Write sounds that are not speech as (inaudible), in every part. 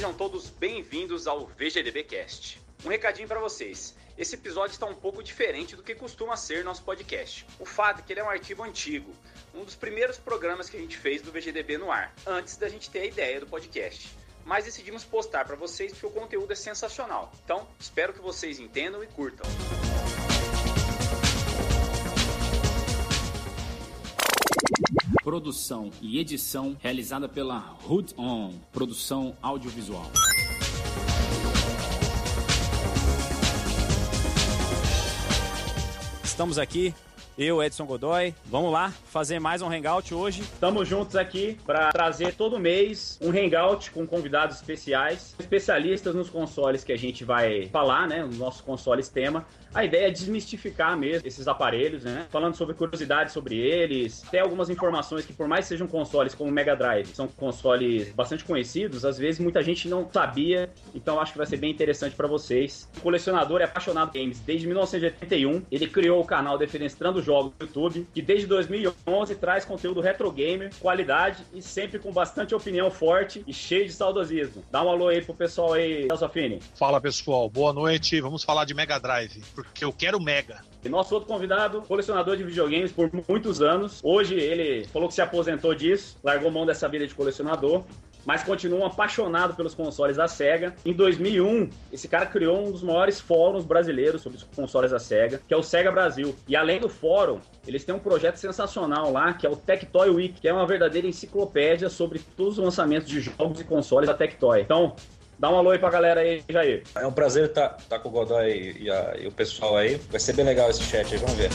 Sejam todos bem-vindos ao VGDB Cast. Um recadinho para vocês. Esse episódio está um pouco diferente do que costuma ser nosso podcast. O fato é que ele é um arquivo antigo, um dos primeiros programas que a gente fez do VGDB no ar, antes da gente ter a ideia do podcast. Mas decidimos postar para vocês porque o conteúdo é sensacional. Então, espero que vocês entendam e curtam. Produção e edição realizada pela Hood On, produção audiovisual. Estamos aqui eu, Edson Godoy. Vamos lá fazer mais um hangout hoje. Estamos juntos aqui para trazer todo mês um hangout com convidados especiais, especialistas nos consoles que a gente vai falar, né, nos nossos consoles tema. A ideia é desmistificar mesmo esses aparelhos, né? Falando sobre curiosidades sobre eles, até algumas informações que, por mais sejam consoles como o Mega Drive, são consoles bastante conhecidos, às vezes muita gente não sabia, então acho que vai ser bem interessante para vocês. O colecionador é apaixonado por games desde 1981, ele criou o canal Defenestrando Jogos no YouTube, que desde 2011 traz conteúdo retro gamer, qualidade e sempre com bastante opinião forte e cheio de saudosismo. Dá um alô aí pro pessoal aí, Fini. Fala pessoal, boa noite, vamos falar de Mega Drive porque eu quero Mega. E nosso outro convidado, colecionador de videogames por muitos anos. Hoje ele falou que se aposentou disso, largou mão dessa vida de colecionador mas continua apaixonado pelos consoles da SEGA. Em 2001, esse cara criou um dos maiores fóruns brasileiros sobre os consoles da SEGA, que é o SEGA Brasil. E além do fórum, eles têm um projeto sensacional lá, que é o Tectoy Week, que é uma verdadeira enciclopédia sobre todos os lançamentos de jogos e consoles da Tectoy. Então, Dá um alô aí pra galera aí, Jair. É um prazer estar tá, tá com o Godoy e, a, e o pessoal aí. Vai ser bem legal esse chat aí, vamos ver.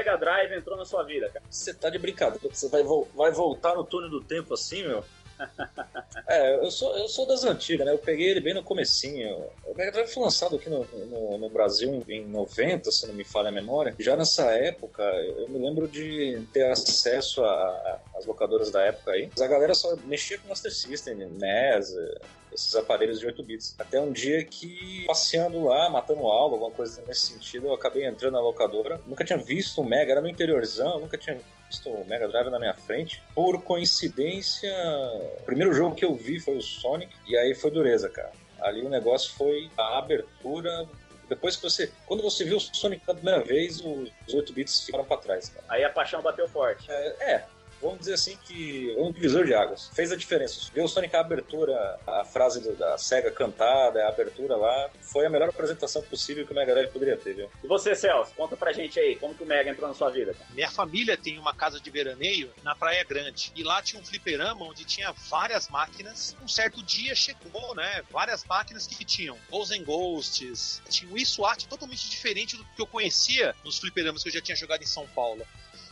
Mega Drive entrou na sua vida, cara? Você tá de brincadeira, você vai, vai voltar no túnel do tempo assim, meu? É, eu sou, eu sou das antigas, né? Eu peguei ele bem no comecinho. O Mega Drive foi lançado aqui no, no, no, Brasil em 90, se não me falha a memória. Já nessa época, eu me lembro de ter acesso às locadoras da época aí. Mas a galera só mexia com Master System, NES, esses aparelhos de 8 bits. Até um dia que, passeando lá, matando aula, alguma coisa nesse sentido, eu acabei entrando na locadora. Nunca tinha visto um Mega, era no interiorzão, nunca tinha visto o Mega Drive na minha frente. Por coincidência, o primeiro jogo que eu vi foi o Sonic, e aí foi dureza, cara. Ali o negócio foi a abertura depois que você. Quando você viu o Sonic pela primeira vez, os 8 bits ficaram para trás, cara. Aí a paixão bateu forte. É, é, vamos dizer assim que um divisor de águas. Fez a diferença. Ver o Sonic a abertura, a frase do, da SEGA cantada, a abertura lá, foi a melhor apresentação possível que o Mega Drive poderia ter, viu? E você, Celso, conta pra gente aí, como que o Mega entrou na sua vida? Cara? Minha família tem uma casa de veraneio na Praia Grande. E lá tinha um fliperama onde tinha várias máquinas. Um certo dia chegou, né, várias máquinas que tinham Ghosts and Ghosts, tinha um e-SWAT totalmente diferente do que eu conhecia nos fliperamas que eu já tinha jogado em São Paulo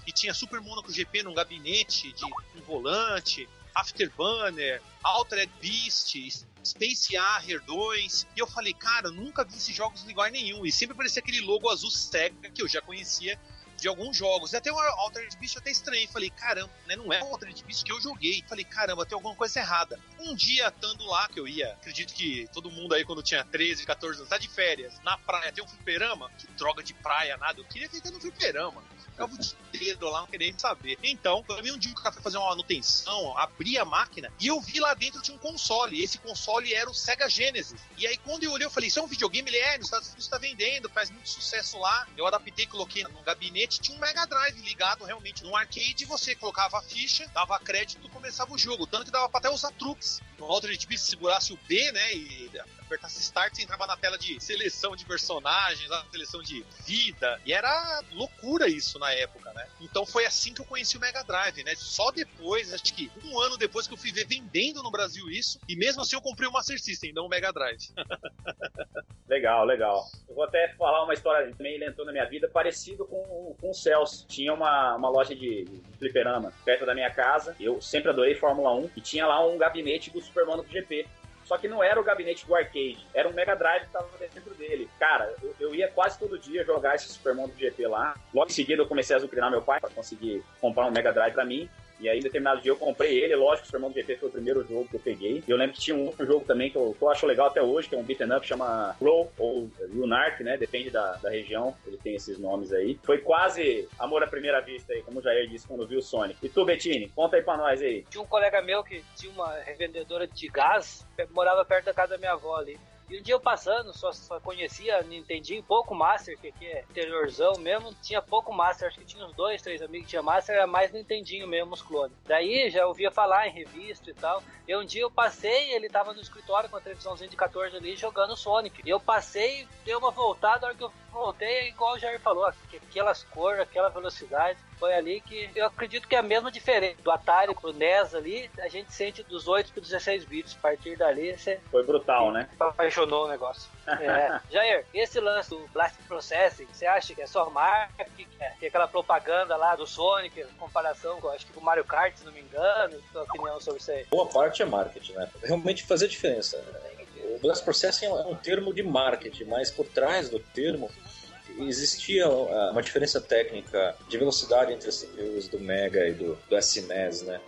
e tinha Super Monaco GP num gabinete de um volante, Afterburner, Altered Beast, Space Harrier 2. E eu falei, cara, nunca vi esses jogos em lugar nenhum. E sempre aparecia aquele logo azul SEGA que eu já conhecia de alguns jogos. E até o Altered Beast eu até estranhei. Falei, caramba, né, não é o Altered Beast que eu joguei. Falei, caramba, tem alguma coisa errada. Um dia, estando lá, que eu ia, acredito que todo mundo aí, quando tinha 13, 14 anos, tá de férias, na praia, tem um fliperama. Que droga de praia, nada. Eu queria ficar no fliperama ficava o dia inteiro lá, não queria saber. Então, eu vi um dia que o foi fazer uma manutenção, abri a máquina e eu vi lá dentro tinha um console. Esse console era o Sega Genesis. E aí, quando eu olhei, eu falei: Isso é um videogame? Ele é, nos Estados Unidos tá vendendo, faz muito sucesso lá. Eu adaptei, coloquei no gabinete, tinha um Mega Drive ligado realmente no arcade. Você colocava a ficha, dava crédito começava o jogo. Tanto que dava pra até usar truques. No Altered Beast, segurasse o B, né? E apertasse Start, você entrava na tela de seleção de personagens, a seleção de vida. E era loucura isso na época, né? Então foi assim que eu conheci o Mega Drive, né? Só depois, acho que um ano depois que eu fui ver vendendo no Brasil isso. E mesmo assim eu comprei o Master System, não o Mega Drive. (laughs) legal, legal. Eu vou até falar uma história ele entrou na minha vida, parecido com, com o Celso. Tinha uma, uma loja de, de fliperama perto da minha casa. Eu sempre adorei Fórmula 1 e tinha lá um gabinete do Super Monaco GP. Só que não era o gabinete do arcade, era um Mega Drive que tava dentro dele. Cara, eu, eu ia quase todo dia jogar esse Super Monaco GP lá. Logo em seguida eu comecei a azucrinar meu pai para conseguir comprar um Mega Drive para mim. E aí, em determinado dia, eu comprei ele. Lógico o do GP foi o primeiro jogo que eu peguei. E eu lembro que tinha um outro jogo também que eu, que eu acho legal até hoje, que é um beat'em up, chama Roll ou Lunark, né? Depende da, da região, ele tem esses nomes aí. Foi quase amor à primeira vista aí, como o Jair disse quando viu o Sonic. E tu, Bettini, conta aí pra nós aí. Tinha um colega meu que tinha uma revendedora de gás, morava perto da casa da minha avó ali. E um dia eu passando, só, só conhecia Nintendinho, pouco Master, que aqui é interiorzão mesmo, tinha pouco Master, acho que tinha uns dois, três amigos que tinha Master, era mais Nintendinho mesmo, os clones. Daí já ouvia falar em revista e tal. E um dia eu passei, ele tava no escritório com a televisãozinha de 14 ali jogando Sonic. E eu passei, dei uma voltada, a hora que eu voltei, igual o Jair falou, aquelas cores, aquela velocidade. Foi ali que eu acredito que é a mesma diferença do Atari pro NES ali, a gente sente dos 8 para 16 bits. A partir dali você. Foi brutal, né? Apaixonou o negócio. (laughs) É. Jair, esse lance do Blast Processing, você acha que é só marca? Que é? Tem aquela propaganda lá do Sonic, comparação com, acho que com o Mario Kart, se não me engano. Sua opinião sobre isso aí? Boa parte é marketing, né? Realmente fazer diferença. O Blast Processing é um termo de marketing, mas por trás do termo existia ah, uma diferença técnica de velocidade entre as CPUs do Mega e do, do SNES, né?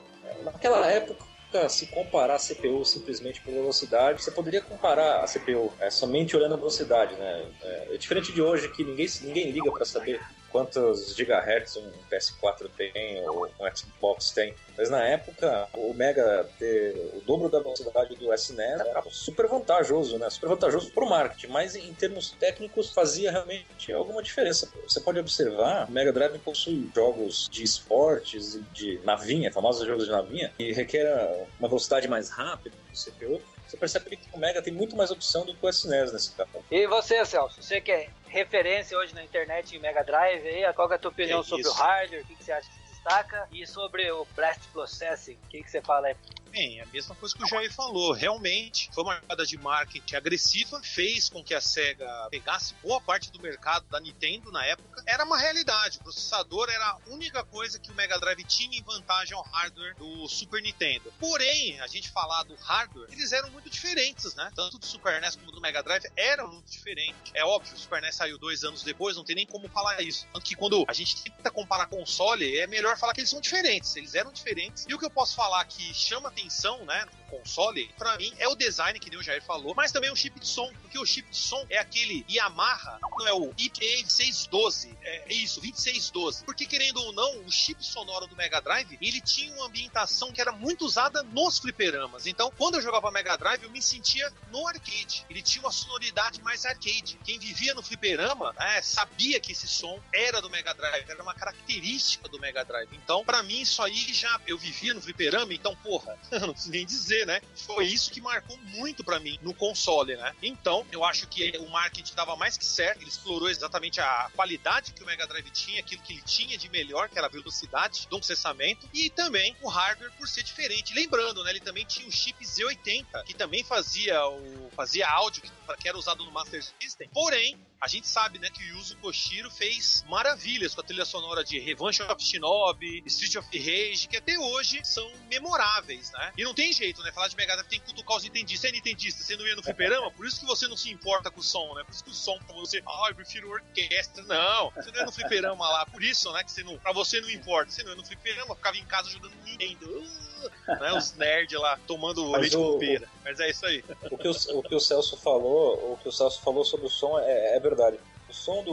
Naquela época, se comparar a CPU simplesmente por velocidade, você poderia comparar a CPU é, somente olhando a velocidade, né? É, é diferente de hoje que ninguém, ninguém liga para saber quantos gigahertz um PS4 tem ou um Xbox tem. Mas na época, o Mega ter o dobro da velocidade do SNES era super vantajoso, né? Super vantajoso pro marketing, mas em termos técnicos fazia realmente alguma diferença. Você pode observar, o Mega Drive possui jogos de esportes de navinha, famosos jogos de navinha, e requer uma velocidade mais rápida do CPU você percebe que o Mega tem muito mais opção do que o SNES nesse caso. E você, Celso, você que é referência hoje na internet em Mega Drive, aí, qual é a tua opinião sobre o hardware? O que, que você acha que se destaca? E sobre o Blast Processing, o que, que você fala aí? Bem, a mesma coisa que o Jair falou. Realmente, foi uma jogada de marketing agressiva, fez com que a SEGA pegasse boa parte do mercado da Nintendo na época. Era uma realidade. O processador era a única coisa que o Mega Drive tinha em vantagem ao hardware do Super Nintendo. Porém, a gente falar do hardware, eles eram muito diferentes, né? Tanto do Super NES como do Mega Drive eram muito diferentes. É óbvio, o Super NES saiu dois anos depois, não tem nem como falar isso. Tanto que quando a gente tenta comparar console, é melhor falar que eles são diferentes. Eles eram diferentes. E o que eu posso falar que chama atenção, né, no console, para mim é o design que nem o Jair falou, mas também o chip de som, porque o chip de som é aquele Yamaha, não é o IP2612, é, isso, 2612. Porque querendo ou não, o chip sonoro do Mega Drive, ele tinha uma ambientação que era muito usada nos fliperamas. Então, quando eu jogava Mega Drive, eu me sentia no arcade. Ele tinha uma sonoridade mais arcade. Quem vivia no fliperama, né, sabia que esse som era do Mega Drive, era uma característica do Mega Drive. Então, para mim, isso aí já eu vivia no fliperama, então, porra, (laughs) não preciso nem dizer, né? Foi isso que marcou muito para mim no console, né? Então, eu acho que o marketing estava mais que certo, ele explorou exatamente a qualidade que o Mega Drive tinha, aquilo que ele tinha de melhor, que era a velocidade do processamento, e também o hardware por ser diferente. Lembrando, né, ele também tinha o chip Z80, que também fazia o fazia áudio que, que era usado no Master System. Porém, a gente sabe, né, que o Yuzo Koshiro fez maravilhas com a trilha sonora de Revenge of Shinobi, Street of Rage, que até hoje são memoráveis, né? E não tem jeito, né? Falar de Mega Drive tem que cutucar os nintendistas. Você é nintendista, você não ia no fliperama, por isso que você não se importa com o som, né? Por isso que o som pra você, ah, eu prefiro orquestra. Não, você não ia no fliperama lá. Por isso, né, que você não, pra você não importa. Você não ia no fliperama, ficava em casa jogando Nintendo. Uh, né, os nerds lá tomando leite com pera. Mas é isso aí. O que o, o que o Celso falou, o que o Celso falou sobre o som é, é verdade. O som do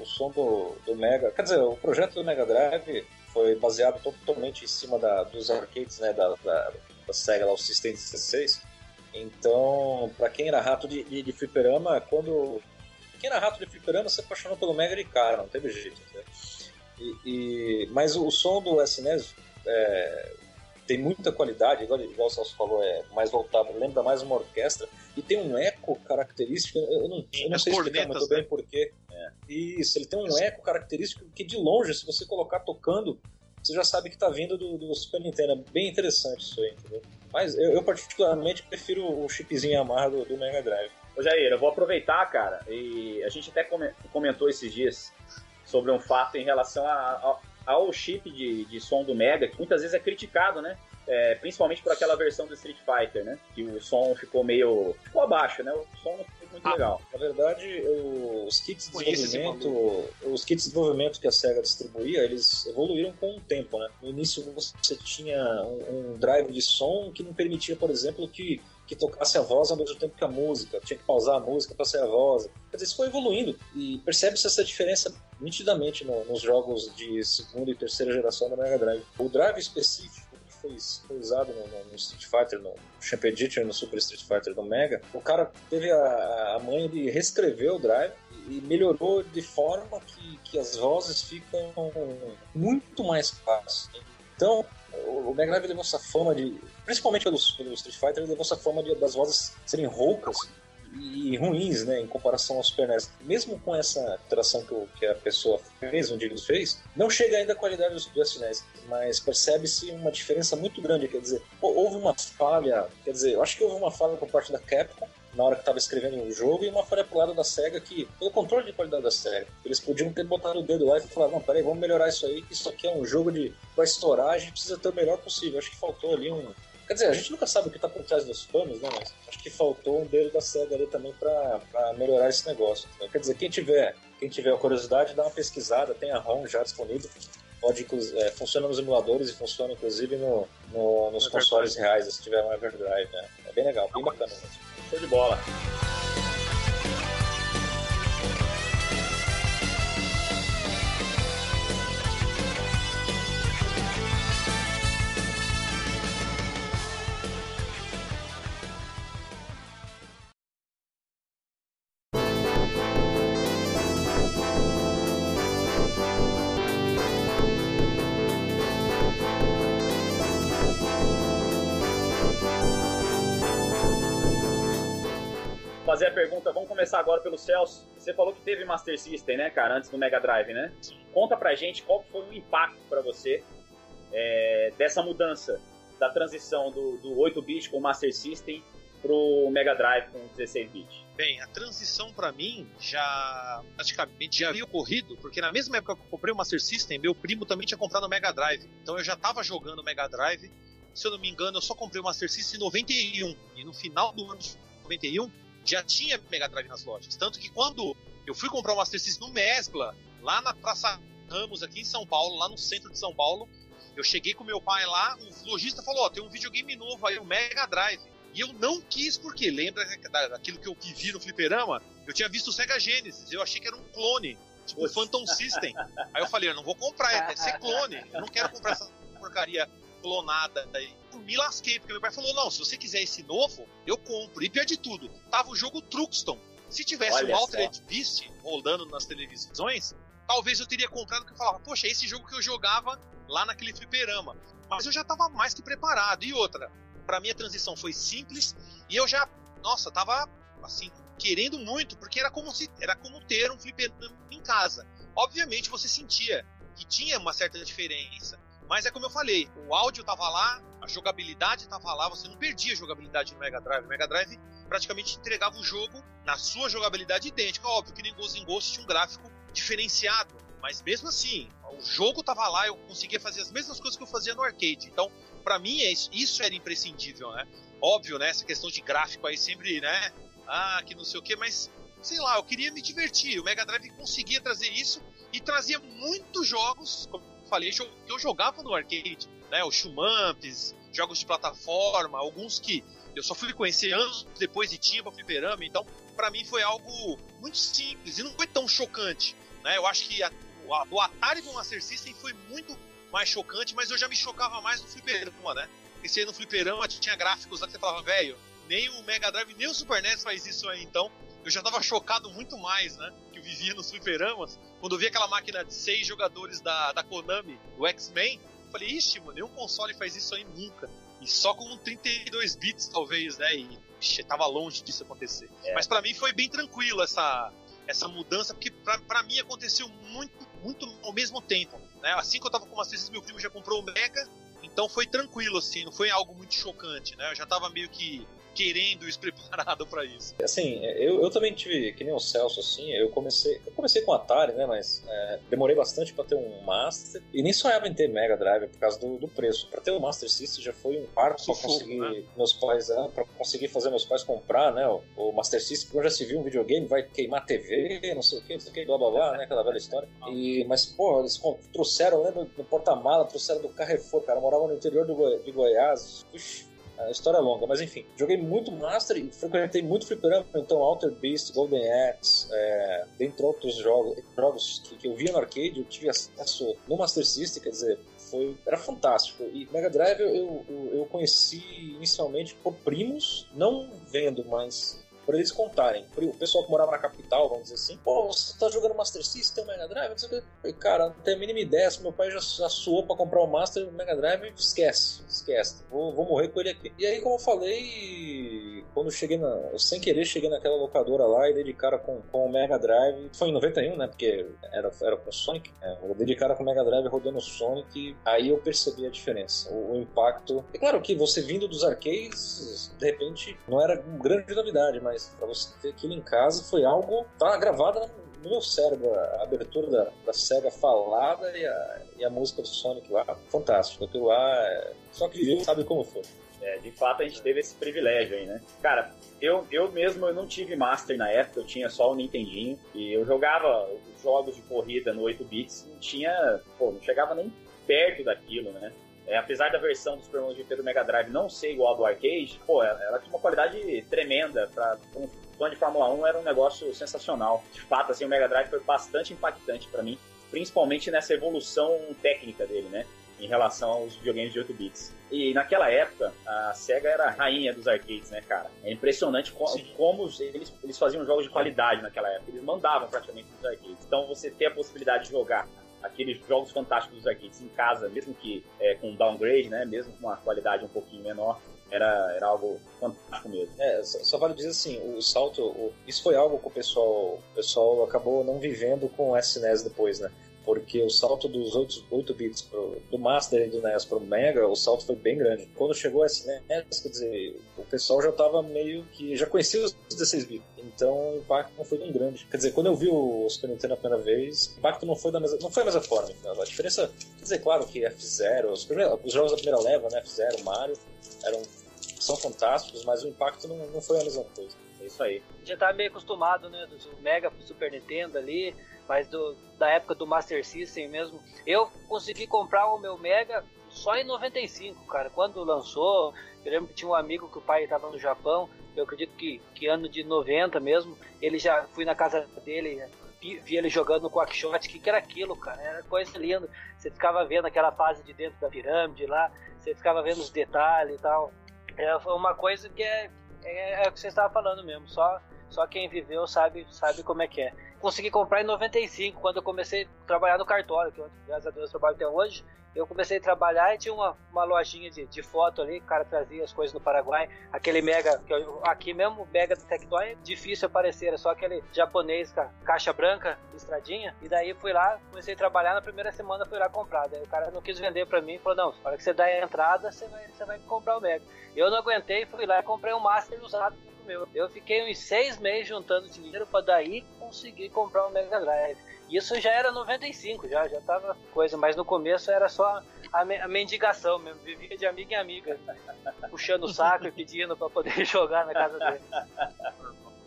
o som do, do Mega, quer dizer, o projeto do Mega Drive foi baseado totalmente em cima da, dos arcades, né, da, da, da Sega, lá, o System 16. Então, para quem era rato de, de, de fliperama, quando quem era rato de fliperama se apaixonou pelo Mega de cara, não teve jeito. Né? E, e, mas o som do SNES é, tem muita qualidade, igual, igual o Celso falou, é mais voltado, lembra mais uma orquestra, e tem um eco característico, eu não, eu não sei explicar muito bem né? porquê. É. Isso, ele tem um eco característico que de longe, se você colocar tocando, você já sabe que está vindo do, do, Super Nintendo. É bem interessante isso aí, entendeu? Mas eu, eu particularmente prefiro o chipzinho Yamaha do, do Mega Drive. Ô Jair, eu vou aproveitar, cara, e a gente até comentou esses dias sobre um fato em relação a, a, ao chip de, de som do Mega, que muitas vezes é criticado, né? É, principalmente por aquela versão do Street Fighter, né? Que o som ficou meio. ficou abaixo, né? O som não muito ah. legal. Na verdade, os kits de desenvolvimento, os kits de desenvolvimento que a SEGA distribuía, eles evoluíram com o tempo, né? No início você tinha um, um drive de som que não permitia, por exemplo, que que tocasse a voz ao mesmo tempo que a música, tinha que pausar a música para ser a voz. Quer isso foi evoluindo e percebe-se essa diferença nitidamente no, nos jogos de segunda e terceira geração da Mega Drive. O drive específico que foi, foi usado no, no, Street Fighter, no Champ Edition, no Super Street Fighter do Mega, o cara teve a, a manha de reescrever o drive e melhorou de forma que, que as vozes ficam muito mais claras. Então, o Mega Drive levou essa fama de. Principalmente pelo, pelo Street Fighter, levou essa fama de, das vozes serem roucas e ruins, né, em comparação ao Super NES. Mesmo com essa alteração que, que a pessoa fez, o Dignos fez, não chega ainda à qualidade do, do SNES, mas percebe-se uma diferença muito grande. Quer dizer, houve uma falha, quer dizer, eu acho que houve uma falha por parte da Capcom na hora que estava escrevendo o jogo, e uma falha pro lado da SEGA que, pelo controle de qualidade da SEGA, eles podiam ter botado o dedo lá e falar, não, peraí, vamos melhorar isso aí, que isso aqui é um jogo de vai estourar, a gente precisa ter o melhor possível. Acho que faltou ali um. Quer dizer, a gente nunca sabe o que está por trás dos panos, né? Mas acho que faltou um dedo da SEGA ali também para melhorar esse negócio. Então, quer dizer, quem tiver, quem tiver a curiosidade, dá uma pesquisada, tem a ROM já disponível. Pode, é, funciona nos emuladores e funciona inclusive no, no nos consoles reais, se tiver um Everdrive, né? É bem legal, bem bacana mesmo. Show de bola. Agora pelo Celso. Você falou que teve Master System, né, cara, antes do Mega Drive, né? Conta pra gente qual foi o impacto para você é, dessa mudança, da transição do, do 8-bit com o Master System pro Mega Drive com 16-bit. Bem, a transição para mim já praticamente já havia ocorrido, porque na mesma época que eu comprei o Master System, meu primo também tinha comprado o Mega Drive. Então eu já estava jogando o Mega Drive. Se eu não me engano, eu só comprei o Master System em 91. E no final do ano de 91, já tinha Mega Drive nas lojas. Tanto que quando eu fui comprar o Master System no Mesbla, lá na Praça Ramos, aqui em São Paulo, lá no centro de São Paulo, eu cheguei com meu pai lá, o lojista falou: Ó, oh, tem um videogame novo aí, o Mega Drive. E eu não quis, porque lembra daquilo que eu vi no Fliperama? Eu tinha visto o Sega Genesis, eu achei que era um clone, tipo o Phantom System. Aí eu falei: Eu não vou comprar, é ser clone, eu não quero comprar essa porcaria clonada aí me lasquei, porque meu pai falou: não, se você quiser esse novo, eu compro. E pior de tudo, tava o jogo Truxton. Se tivesse Olha o Altered Beast rolando nas televisões, talvez eu teria comprado que eu falava, poxa, esse jogo que eu jogava lá naquele fliperama. Mas eu já tava mais que preparado. E outra, para mim a transição foi simples e eu já, nossa, tava assim, querendo muito, porque era como se era como ter um fliperama em casa. Obviamente você sentia que tinha uma certa diferença. Mas é como eu falei, o áudio tava lá, a jogabilidade tava lá, você não perdia a jogabilidade no Mega Drive. O Mega Drive praticamente entregava o jogo na sua jogabilidade idêntica. Óbvio que nem Ghost in Ghost tinha um gráfico diferenciado, mas mesmo assim, o jogo tava lá, eu conseguia fazer as mesmas coisas que eu fazia no arcade. Então, para mim, é isso, isso era imprescindível, né? Óbvio, né? Essa questão de gráfico aí sempre, né? Ah, que não sei o que, mas sei lá, eu queria me divertir. O Mega Drive conseguia trazer isso e trazia muitos jogos, como falei, que eu jogava no arcade, né? Os Shumamps, jogos de plataforma, alguns que eu só fui conhecer anos depois e tinha pra fliperama, então para mim foi algo muito simples e não foi tão chocante, né? Eu acho que a, o Atari do Master System foi muito mais chocante, mas eu já me chocava mais no fliperama, né? Aí no fliperama tinha gráficos lá que você falava, velho, nem o Mega Drive nem o Super NES faz isso aí, então eu já tava chocado muito mais, né? Que eu vivia nos fliperamas. Quando eu vi aquela máquina de seis jogadores da, da Konami, do X-Men, falei, ixi, mano, nenhum console faz isso aí nunca. E só com 32 bits, talvez, né? E ixi, tava longe disso acontecer. É. Mas para mim foi bem tranquilo essa, essa mudança, porque para mim aconteceu muito, muito ao mesmo tempo. Né? Assim que eu tava com uma System, meu primo já comprou o Mega, então foi tranquilo, assim, não foi algo muito chocante, né? Eu já tava meio que querendo isso preparado para isso. Assim, eu, eu também tive, que nem o Celso, assim, eu comecei. Eu comecei com Atari, né? Mas é, demorei bastante para ter um Master. E nem sonhava em ter Mega Drive por causa do, do preço. Para ter o Master System já foi um parto para conseguir né? meus pais, é, para conseguir fazer meus pais comprar, né? O, o Master System, porque eu já se viu um videogame, vai queimar TV, não sei o que, não sei o que, blá blá blá, né? Aquela velha história. E, mas, pô, eles trouxeram, lembra, no porta-mala, trouxeram do Carrefour, cara. Eu morava no interior do Goi de Goiás. Puxa, a história é longa, mas enfim. Joguei muito Master e frequentei muito fliperama, então Alter Beast, Golden Axe, é, dentre outros jogos, jogos que, que, eu via no arcade, eu tive acesso no Master System, quer dizer, foi, era fantástico. E Mega Drive eu, eu, eu conheci inicialmente por primos, não vendo, mas por eles contarem. O pessoal que morava na capital, vamos dizer assim, pô, você tá jogando Master System, Mega Drive? Não sei o que. Cara, não tem a mínima ideia. Se meu pai já, já suou pra comprar o Master o Mega Drive, esquece, esquece. Vou, vou morrer com ele aqui. E aí, como eu falei, quando cheguei na. Eu, sem querer, cheguei naquela locadora lá e dei de cara com, com o Mega Drive. Foi em 91, né? Porque era, era com o Sonic. É, eu dei de cara com o Mega Drive rodando o Sonic. Aí eu percebi a diferença, o, o impacto. É claro que você vindo dos arcades, de repente, não era grande novidade, mas para você ter aquilo em casa foi algo tá gravado no meu cérebro a abertura da, da SEGA falada e a, e a música do Sonic lá, fantástico. Aquilo lá, é... só que viveu sabe como foi. É, de fato a gente teve esse privilégio aí, né? Cara, eu, eu mesmo eu não tive Master na época, eu tinha só o Nintendinho e eu jogava os jogos de corrida no 8 bits, não tinha, pô, não chegava nem perto daquilo, né? É, apesar da versão do Super Mario do Mega Drive não ser igual do arcade, pô, ela, ela tinha uma qualidade tremenda. Para um fã de Fórmula 1 era um negócio sensacional. De fato, assim, o Mega Drive foi bastante impactante para mim, principalmente nessa evolução técnica dele, né? Em relação aos videogames de 8 bits. E naquela época, a SEGA era a rainha dos arcades, né, cara? É impressionante como, como eles, eles faziam jogos de qualidade naquela época. Eles mandavam praticamente nos arcades. Então você ter a possibilidade de jogar aqueles jogos fantásticos dos arcades em casa, mesmo que é, com downgrade, né, mesmo com uma qualidade um pouquinho menor, era, era algo fantástico mesmo. É, só, só vale dizer assim, o salto, o, isso foi algo que o pessoal, o pessoal acabou não vivendo com o SNES depois, né? Porque o salto dos outros 8 bits pro, do Master e do NES pro Mega, o salto foi bem grande. Quando chegou o SNES, quer dizer, o pessoal já estava meio que já conhecia os 16 bits, então o impacto não foi tão grande. Quer dizer, quando eu vi o Super Nintendo a primeira vez, o impacto não foi da mesma, não foi a mesma forma. A diferença, quer dizer, claro que F0, os, os jogos da primeira leva, né, F0, Mario, eram são fantásticos, mas o impacto não, não foi a mesma coisa. É isso aí. Já tá meio acostumado, né, do Mega pro Super Nintendo ali, mas do, da época do Master System mesmo. Eu consegui comprar o meu Mega só em 95, cara. Quando lançou, eu lembro que tinha um amigo que o pai estava no Japão, eu acredito que, que ano de 90 mesmo, ele já fui na casa dele, vi, vi ele jogando no Quackshot, que, que era aquilo, cara? Era coisa linda. Você ficava vendo aquela fase de dentro da pirâmide lá, você ficava vendo os detalhes e tal. É uma coisa que é, é, é o que você estava falando mesmo, só, só quem viveu sabe, sabe como é que é consegui comprar em 95, quando eu comecei a trabalhar no cartório, que eu, graças a Deus eu trabalho até hoje. Eu comecei a trabalhar e tinha uma, uma lojinha de, de foto ali, o cara trazia as coisas do Paraguai, aquele mega, que eu, aqui mesmo, mega do Tectoy difícil aparecer, é só aquele japonês com caixa branca, estradinha, e daí fui lá, comecei a trabalhar, na primeira semana fui lá comprar, daí o cara não quis vender pra mim, falou, não, na hora que você dá a entrada, você vai, você vai comprar o mega. Eu não aguentei, fui lá e comprei um Master usado meu. Eu fiquei uns seis meses juntando dinheiro para daí conseguir comprar um Mega Drive. Isso já era 95, já, já tava coisa, mas no começo era só a, me, a mendigação mesmo, vivia de amiga em amiga, (laughs) puxando o saco e pedindo para poder (laughs) jogar na casa dele.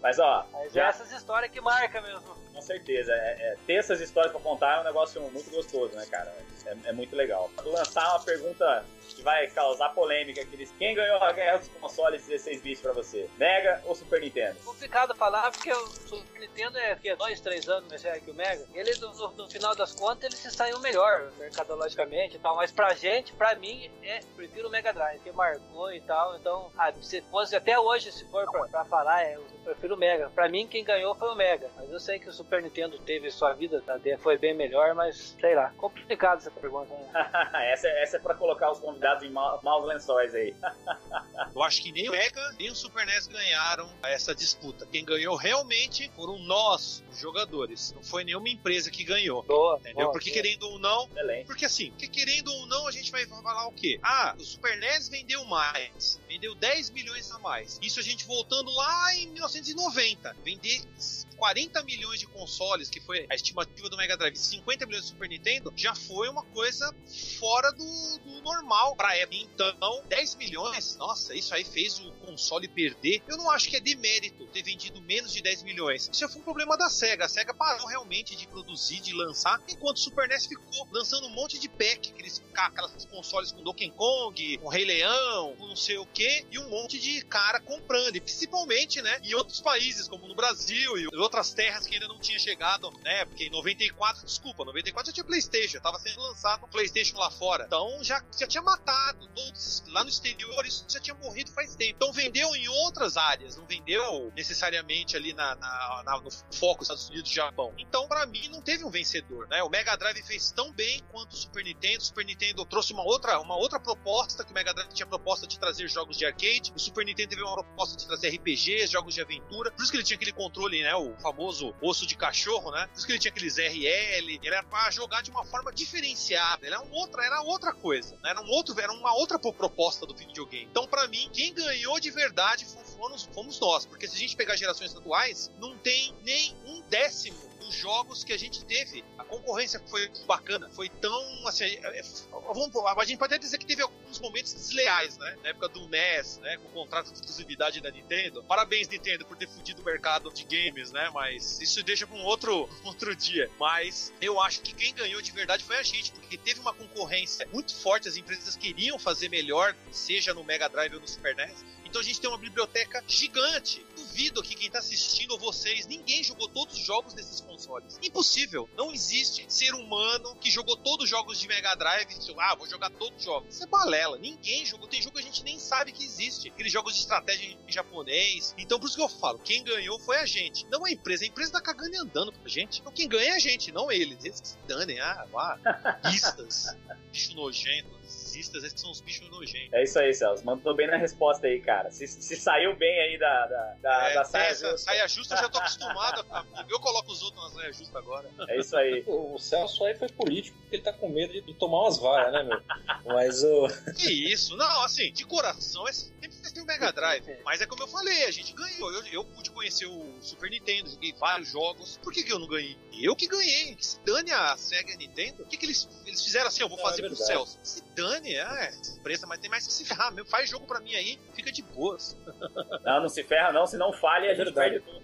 Mas ó. Mas já... é essas histórias que marca mesmo. Com certeza. É, é, ter essas histórias pra contar é um negócio muito gostoso, né, cara? É, é muito legal. Vou lançar uma pergunta que vai causar polêmica aqui. Quem ganhou a guerra dos consoles 16 bits pra você? Mega ou Super Nintendo? Complicado falar, porque o Super Nintendo é que dois, três anos mais velho que o Mega. Ele, no, no, final das contas, ele se saiu melhor, mercadologicamente e tal. Mas pra gente, pra mim, é, prefiro o Mega Drive, que marcou e tal. Então, ah, se fosse até hoje, se for pra, pra falar, é, eu prefiro o Mega. Pra mim, quem ganhou foi o Mega. Mas eu sei que o Super Nintendo teve sua vida, tá? foi bem melhor, mas sei lá. Complicado essa pergunta. Né? (laughs) essa, essa é pra colocar os convidados em ma maus lençóis aí. (laughs) eu acho que nem o Mega nem o Super NES ganharam essa disputa. Quem ganhou realmente foram nós, os jogadores. Não foi nenhuma empresa que ganhou. Boa, entendeu? Boa, porque querendo ou não. Excelente. Porque assim, porque querendo ou não, a gente vai falar o quê? Ah, o Super NES vendeu mais. Vendeu 10 milhões a mais. Isso a gente voltando lá em 1990. Vender 40 milhões de consoles, que foi a estimativa do Mega Drive, 50 milhões do Super Nintendo, já foi uma coisa fora do, do normal pra época. Então, 10 milhões, nossa, isso aí fez o console perder. Eu não acho que é demérito ter vendido menos de 10 milhões. Isso foi um problema da SEGA. A SEGA parou realmente de produzir, de lançar, enquanto o Super NES ficou lançando um monte de pack, aqueles, aquelas consoles com Donkey Kong, com Rei Leão, com não sei o que, e um monte de cara comprando. E principalmente, né, em outros países, como no Brasil e outras terras que ainda não tinha chegado, né? Porque em 94, desculpa, 94 já tinha PlayStation, tava sendo lançado um PlayStation lá fora. Então já, já tinha matado todos lá no exterior, isso já tinha morrido faz tempo. Então vendeu em outras áreas, não vendeu necessariamente ali na, na, na no foco Estados Unidos e Japão. Então, para mim, não teve um vencedor, né? O Mega Drive fez tão bem quanto o Super Nintendo. O Super Nintendo trouxe uma outra, uma outra proposta, que o Mega Drive tinha proposta de trazer jogos de arcade. O Super Nintendo teve uma proposta de trazer RPGs, jogos de aventura. Por isso que ele tinha aquele controle, né? O famoso osso de cachorro, né? Por isso que ele tinha aqueles RL. Ele era para jogar de uma forma diferenciada. Ele era, um outra, era outra coisa. Né? Era, um outro, era uma outra proposta do videogame. Então, para mim, quem ganhou de verdade fomos, fomos nós. Porque se a gente pegar gerações atuais, não tem nem um décimo jogos que a gente teve. A concorrência foi bacana, foi tão assim. É, é, vamos, a gente pode até dizer que teve alguns momentos desleais, né? Na época do NES, né? Com o contrato de exclusividade da Nintendo. Parabéns, Nintendo, por ter fudido o mercado de games, né? Mas isso deixa para um outro, (laughs) outro dia. Mas eu acho que quem ganhou de verdade foi a gente, porque teve uma concorrência muito forte, as empresas queriam fazer melhor, seja no Mega Drive ou no Super NES. Então a gente tem uma biblioteca gigante. Duvido que quem está assistindo vocês, ninguém jogou todos os jogos desses consoles. Impossível. Não existe ser humano que jogou todos os jogos de Mega Drive e disse, ah, vou jogar todos os jogos. Isso é balela. Ninguém jogou. Tem jogo que a gente nem sabe que existe. Aqueles jogos de estratégia em japonês. Então por isso que eu falo, quem ganhou foi a gente. Não a empresa. A empresa tá cagando e andando pra gente. Então quem ganha é a gente, não eles. Eles que se danem. Ah, vá. (laughs) Pistas. Bicho nojento nazistas, esses são os bichos nojentos. É isso aí, Celso. Mandou bem na resposta aí, cara. Se, se saiu bem aí da, da, da, é, da saia essa, justa. Saia justa eu já tô acostumado. eu coloco os outros na saia justa agora. É isso aí. O, o Celso aí foi político porque ele tá com medo de, de tomar umas varas, né, meu? Mas o. Que isso? Não, assim, de coração é sempre tem o Mega Drive. Mas é como eu falei, a gente ganhou. Eu, eu pude conhecer o Super Nintendo, joguei vários jogos. Por que, que eu não ganhei? Eu que ganhei. Que se dane a Sega Nintendo. O que, que eles, eles fizeram assim? Eu vou fazer é pro Celso. Se dane, é, empresa, mas tem mais que se ferrar mesmo. Faz jogo pra mim aí, fica de boas. Não, não se ferra não, se não falha, a gente perde tudo.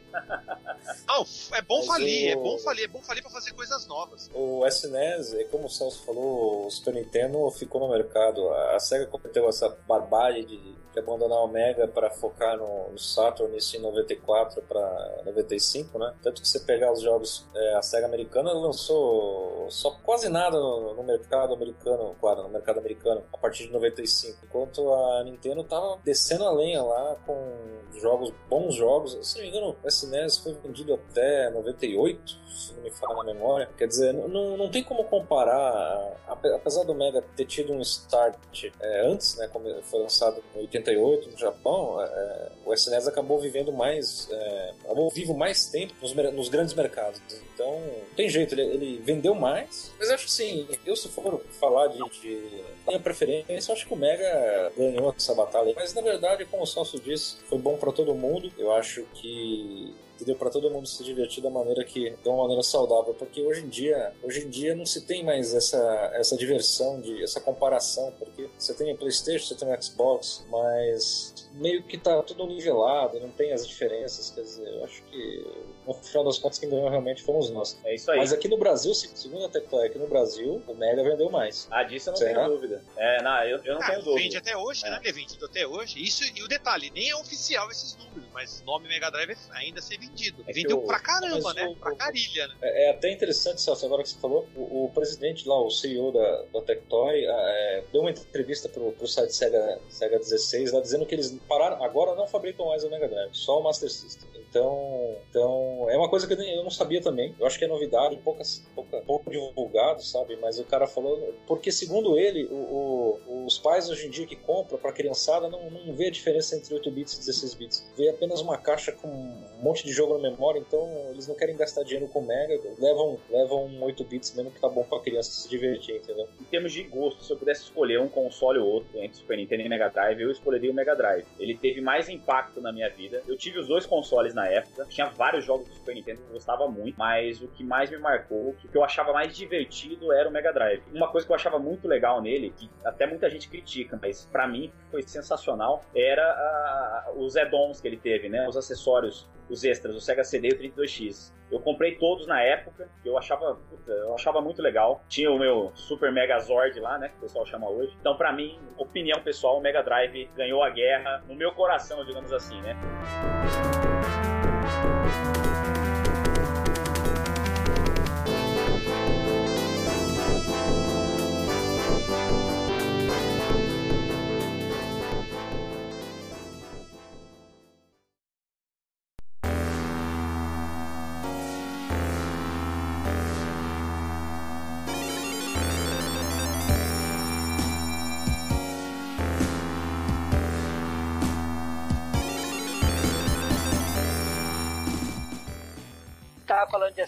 Não, é bom mas falir, o... é bom falir, é bom falir pra fazer coisas novas. O SNES, é como o Celso falou, o Super Nintendo ficou no mercado. A SEGA cometeu essa barbárie de de abandonar o Mega para focar no, no, Saturn isso em 94 para 95, né? Tanto que você pegar os jogos, é, a Sega americana lançou só quase nada no, no, mercado americano, claro, no mercado americano, a partir de 95, enquanto a Nintendo tava descendo a lenha lá com jogos, bons jogos. Se não me engano, o SNES foi vendido até 98, se não me falha na memória. Quer dizer, não, não tem como comparar, apesar do Mega ter tido um start é, antes, né, como foi lançado em 88 no Japão, é, é o SNES acabou vivendo mais, é, acabou vivo mais tempo nos, nos, grandes mercados. Então, tem jeito, ele, ele vendeu mais, mas acho que sim, eu se for falar de, de minha preferência, eu acho que o Mega ganhou essa batalha. Mas na verdade, como o Celso disse, foi bom para todo mundo. Eu acho que deu para todo mundo se divertir da maneira que de uma maneira saudável, porque hoje em dia, hoje em dia não se tem mais essa essa diversão de essa comparação, porque você tem o PlayStation, você tem o Xbox, mas meio que tá tudo nivelado, não tem as diferenças, quer dizer, eu acho que no final das contas quem ganhou realmente fomos nós. É isso aí. Mas aqui no Brasil, segundo a Tectoy, aqui no Brasil, o Mega vendeu mais. Ah, disso eu não Será? tenho dúvida. É, não, eu, eu não ah, tenho dúvida. Vende até hoje, é. né? Ele vendido até hoje. Isso, e o detalhe, nem é oficial esses números, mas o nome Mega Drive ainda ser vendido. É Vendeu pra caramba, né? O, pra carilha, né? É, é, até interessante, Celso, agora que você falou, o, o presidente lá, o CEO da, da Tectoy, é, deu uma entrevista pro, pro site Sega, Sega 16 lá dizendo que eles pararam, agora não fabricam mais o Mega Drive, só o Master System. Então, então é uma coisa que eu não sabia também. Eu acho que é novidade, pouca, pouca, pouco divulgado, sabe? Mas o cara falou, porque segundo ele, o, o, os pais hoje em dia que compram para criançada não, não vê a diferença entre 8 bits e 16 bits. Vê apenas uma caixa com um monte de jogo na memória, então eles não querem gastar dinheiro com Mega, levam, levam 8 bits mesmo que tá bom pra criança se divertir, entendeu? Em termos de gosto, se eu pudesse escolher um console ou outro entre Super Nintendo e Mega Drive, eu escolheria o Mega Drive. Ele teve mais impacto na minha vida. Eu tive os dois consoles na época, tinha vários jogos do Super Nintendo que eu gostava muito, mas o que mais me marcou, o que eu achava mais divertido era o Mega Drive. Uma coisa que eu achava muito legal nele, que até muita gente critica, mas para mim foi sensacional, era a, os add-ons que ele teve, né? Os acessórios, os extras, o Sega CD e o 32X. Eu comprei todos na época, eu achava, puta, eu achava muito legal. Tinha o meu Super Megazord lá, né, que o pessoal chama hoje. Então, para mim, opinião pessoal, o Mega Drive ganhou a guerra no meu coração, digamos assim, né?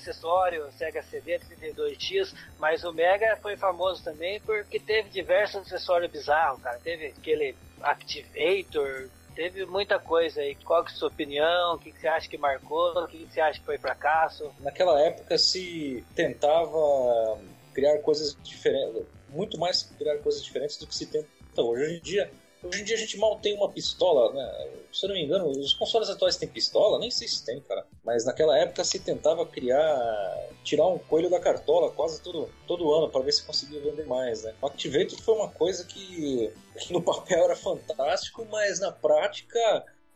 Acessório, Sega CD 32X, mas o Mega foi famoso também porque teve diversos acessórios bizarros, cara. Teve aquele Activator, teve muita coisa aí. Qual que é a sua opinião? O que, você acha que marcou? O que, que você acha que foi fracasso? Naquela época se tentava criar coisas diferentes, muito mais criar coisas diferentes do que se tenta. Hoje em dia Hoje em dia a gente mal tem uma pistola, né? Se eu não me engano, os consoles atuais têm pistola? Nem sei se tem, cara. Mas naquela época se tentava criar, tirar um coelho da cartola quase todo, todo ano para ver se conseguia vender mais, né? O Activator foi uma coisa que, (laughs) no papel era fantástico, mas na prática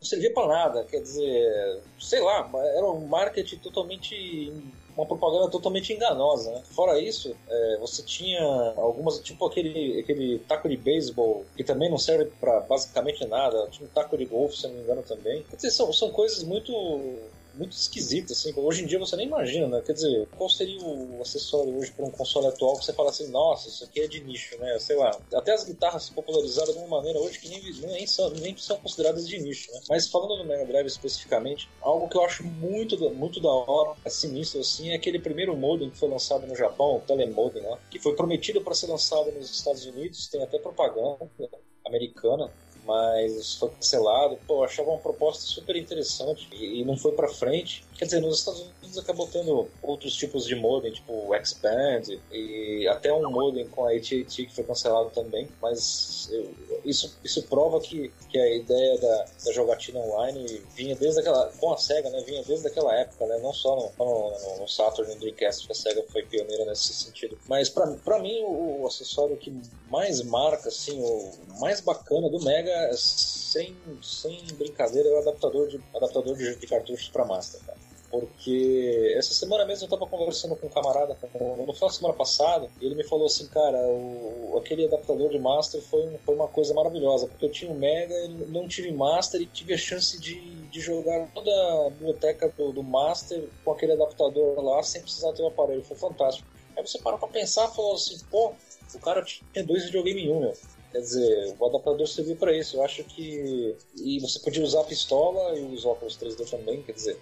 não servia para nada. Quer dizer, sei lá, era um marketing totalmente uma propaganda totalmente enganosa, né? Fora isso, é, você tinha algumas, tipo aquele, aquele taco de beisebol, que também não serve para basicamente nada, tinha um taco de golfe, se não me engano, também. Quer dizer, são, são coisas muito muito esquisito, assim. Hoje em dia você nem imagina, né? Quer dizer, qual seria o acessório hoje para um console atual que você fala assim, nossa, isso aqui é de nicho, né? Sei lá. Até as guitarras se popularizaram de uma maneira hoje que nem, nem, são, nem são consideradas de nicho, né? Mas falando do Mega Drive especificamente, algo que eu acho muito, muito da hora, é sinistro, assim, é aquele primeiro modem que foi lançado no Japão, o Telemodem, né? Que foi prometido para ser lançado nos Estados Unidos, tem até propaganda americana, mas foi cancelado. Pô, eu achava uma proposta super interessante e, e não foi para frente. Quer dizer, nos Estados Unidos acabou tendo outros tipos de modem, tipo o Expand e até um modem com a AT&T que foi cancelado também, mas eu, isso, isso prova que, que a ideia da, da jogatina online vinha desde aquela, com a SEGA, né, vinha desde aquela época, né, não só no, no, no Saturn e no Dreamcast que a SEGA foi pioneira nesse sentido. Mas para mim o, o acessório que mais marca, assim, o mais bacana do Mega sem, sem brincadeira, é o adaptador de, adaptador de, de cartuchos para Master, cara. Porque essa semana mesmo eu estava conversando com um camarada, no final da semana passada, e ele me falou assim, cara, o, aquele adaptador de Master foi, foi uma coisa maravilhosa, porque eu tinha um Mega, não tive Master e tive a chance de, de jogar toda a biblioteca do, do Master com aquele adaptador lá sem precisar ter o um aparelho. Foi fantástico. Aí você para pra pensar e falou assim, pô, o cara tinha dois videogames em um, meu. Quer dizer, o adaptador serviu para isso. Eu acho que. E você podia usar a pistola e os óculos 3D também. Quer dizer,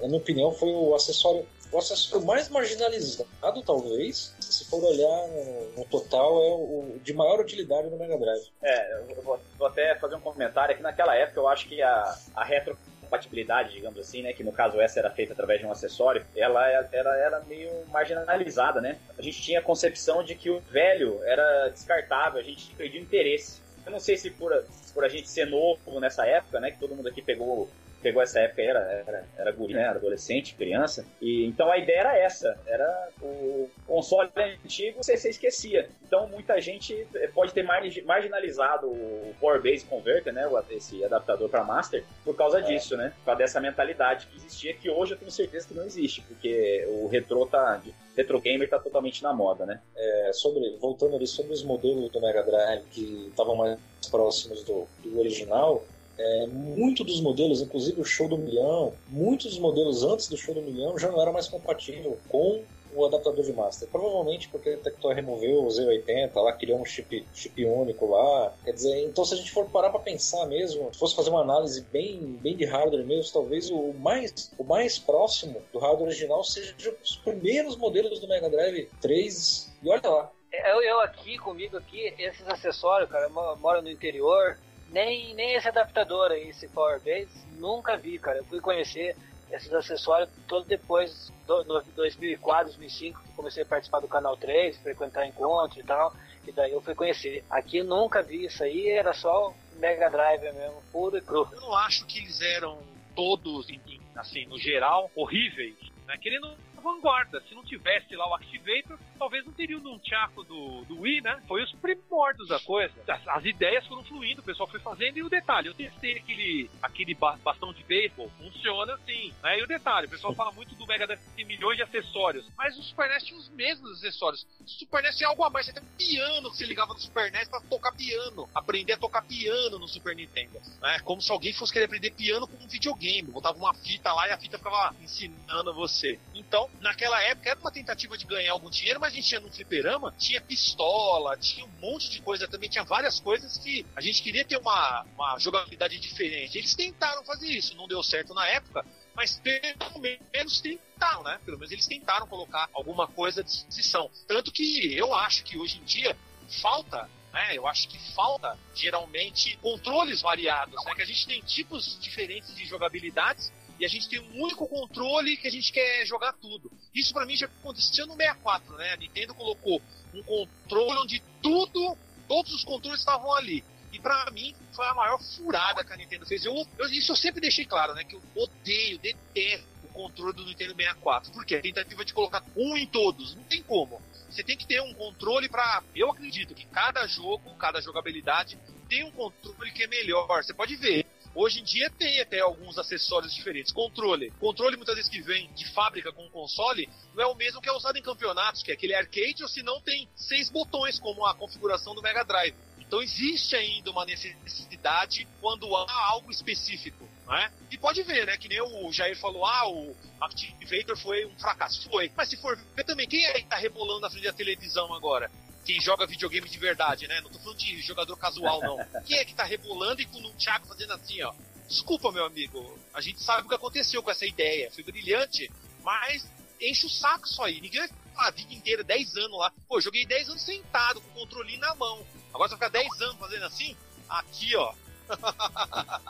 na minha opinião, foi o acessório, o acessório mais marginalizado, talvez. Se for olhar no, total, é o de maior utilidade no Mega Drive. É, eu vou, vou até fazer um comentário aqui. Naquela época, eu acho que a, a retro compatibilidade, digamos assim, né, que no caso essa era feita através de um acessório, ela era, era meio marginalizada, né? A gente tinha a concepção de que o velho era descartável, a gente perdia interesse. Eu não sei se por, por a gente ser novo nessa época, né, que todo mundo aqui pegou pegou essa época era, era, era guri, né? Era adolescente, criança. E então a ideia era essa: era o console antigo você, você esquecia. Então muita gente pode ter marginalizado o Power Base Converter, né? Esse adaptador para Master, por causa é. disso, né? Por causa dessa mentalidade que existia, que hoje eu tenho certeza que não existe, porque o retro tá. Retro Gamer tá totalmente na moda, né? É, sobre, voltando ali sobre os modelos do Mega Drive que estavam mais próximos do, do original, é, muito dos modelos, inclusive o show do milhão, muitos dos modelos antes do show do milhão já não era mais compatível com o adaptador de master. Provavelmente porque a Tectoy removeu o Z80, lá criou um chip, chip único lá. Quer dizer, então se a gente for parar para pensar mesmo, se fosse fazer uma análise bem, bem de hardware mesmo, talvez o mais, o mais próximo do hardware original seja os primeiros modelos do Mega Drive 3. E olha lá. Eu, eu aqui, comigo aqui, esses acessórios, cara, eu moro no interior, nem, nem esse adaptador aí, esse Power Base, nunca vi, cara. Eu fui conhecer esses acessórios todo depois no 2004, 2005, que comecei a participar do Canal 3, frequentar encontros e tal, e daí eu fui conhecer. Aqui nunca vi isso aí, era só Mega Drive mesmo, puro e cru. Eu não acho que eles eram todos, assim, no geral, horríveis, né? Querendo vanguarda. Se não tivesse lá o Activator, talvez não teria o Nunchaku do, do Wii, né? Foi os primórdios da coisa. As, as, ideias foram fluindo, o pessoal foi fazendo. E o detalhe, eu testei aquele, aquele bastão de beisebol, funciona assim. Né? E o detalhe, o pessoal fala muito do Mega Drive tem milhões de acessórios, mas o Super NES tinha os mesmos acessórios. O Super NES tinha algo a mais, você tem um piano que você ligava no Super NES pra tocar piano, aprender a tocar piano no Super Nintendo. Né? Como se alguém fosse querer aprender piano com um videogame, botava uma fita lá e a fita ficava ensinando você. Então, naquela época era uma tentativa de ganhar algum dinheiro, mas a gente ia no fliperama, tinha pistola, tinha um monte de coisa também, tinha várias coisas que a gente queria ter uma, uma jogabilidade diferente. Eles tentaram fazer isso, não deu certo na época, mas pelo menos tentaram, né? Pelo menos eles tentaram colocar alguma coisa de disposição. Tanto que eu acho que hoje em dia falta né? Eu acho que falta geralmente controles variados, né? Que a gente tem tipos diferentes de jogabilidades e a gente tem um único controle que a gente quer jogar tudo. Isso para mim já aconteceu no 64, né? A Nintendo colocou um controle onde tudo, todos os controles estavam ali. E para mim foi a maior furada que a Nintendo fez. Eu, eu, isso eu sempre deixei claro, né? Que eu odeio, detesto o controle do Nintendo 64. Porque a tentativa de colocar um em todos, não tem como. Você tem que ter um controle para. Eu acredito que cada jogo, cada jogabilidade tem um controle que é melhor. Você pode ver. Hoje em dia tem até alguns acessórios diferentes. Controle. Controle muitas vezes que vem de fábrica com console não é o mesmo que é usado em campeonatos, que é aquele arcade, ou se não tem seis botões, como a configuração do Mega Drive. Então existe ainda uma necessidade quando há algo específico. Né? E pode ver, né? Que nem o Jair falou, ah, o Activator foi um fracasso. Foi. Mas se for ver também, quem é que tá rebolando na frente da televisão agora? Quem joga videogame de verdade, né? Não tô falando de jogador casual, não. (laughs) Quem é que tá rebolando e com um Thiago fazendo assim, ó? Desculpa, meu amigo. A gente sabe o que aconteceu com essa ideia. Foi brilhante, mas enche o saco isso aí. Ninguém a vida inteira, 10 anos lá. Pô, joguei 10 anos sentado, com o controle na mão. Agora você vai ficar 10 anos fazendo assim? Aqui, ó. (laughs)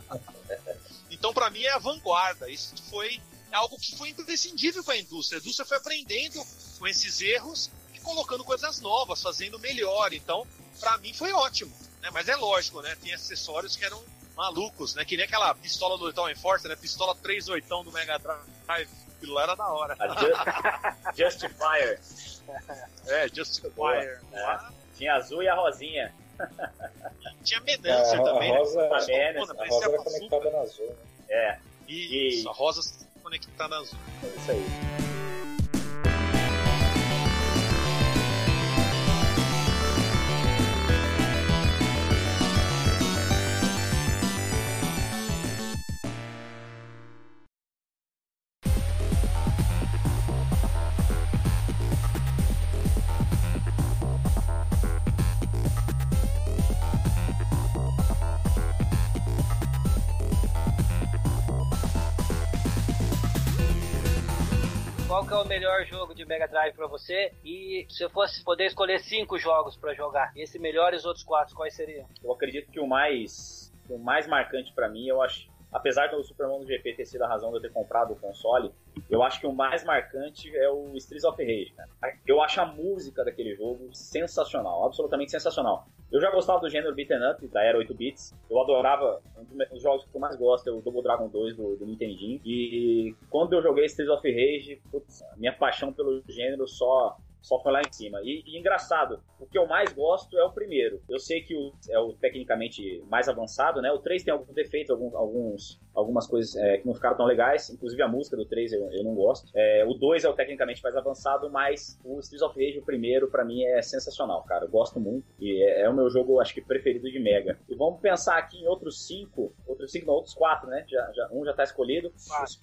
então, para mim, é a vanguarda. Isso foi algo que foi imprescindível para a indústria. A indústria foi aprendendo com esses erros colocando coisas novas, fazendo melhor. Então, para mim foi ótimo. Né? Mas é lógico, né? Tem acessórios que eram malucos, né? Que nem aquela pistola do Town Enforcer, né? Pistola 38 do Mega Drive. Aquilo lá era da hora. Just, (laughs) Justifier. É, Justifier. É. Tinha azul e a rosinha. (laughs) Tinha Menancer é, também. A rosa, né? a, a, a rosa era conectada na azul. Né? É. Isso, e... a rosa conectada na azul. É isso aí. Drive para você? E se eu fosse poder escolher cinco jogos para jogar, esse melhor e os outros quatro, quais seriam? Eu acredito que o mais, o mais marcante para mim, eu acho, apesar do Super Mario GP ter sido a razão de eu ter comprado o console, eu acho que o mais marcante é o Streets of Rage, cara. Eu acho a música daquele jogo sensacional, absolutamente sensacional. Eu já gostava do gênero beat'em up, da era 8 bits. Eu adorava, um dos jogos que eu mais gosto é o Double Dragon 2 do, do Nintendinho. E quando eu joguei Streets of Rage, putz, minha paixão pelo gênero só só foi lá em cima. E, e, engraçado, o que eu mais gosto é o primeiro. Eu sei que o, é o tecnicamente mais avançado, né? O 3 tem alguns defeitos, alguns, alguns algumas coisas é, que não ficaram tão legais, inclusive a música do 3 eu, eu não gosto. É, o 2 é o tecnicamente mais avançado, mas o Streets of Rage, o primeiro, para mim é sensacional, cara. Eu gosto muito e é, é, o meu jogo, acho que, preferido de Mega. E vamos pensar aqui em outros cinco, outros outros cinco, não, outros quatro, né? Já, já, um já tá escolhido.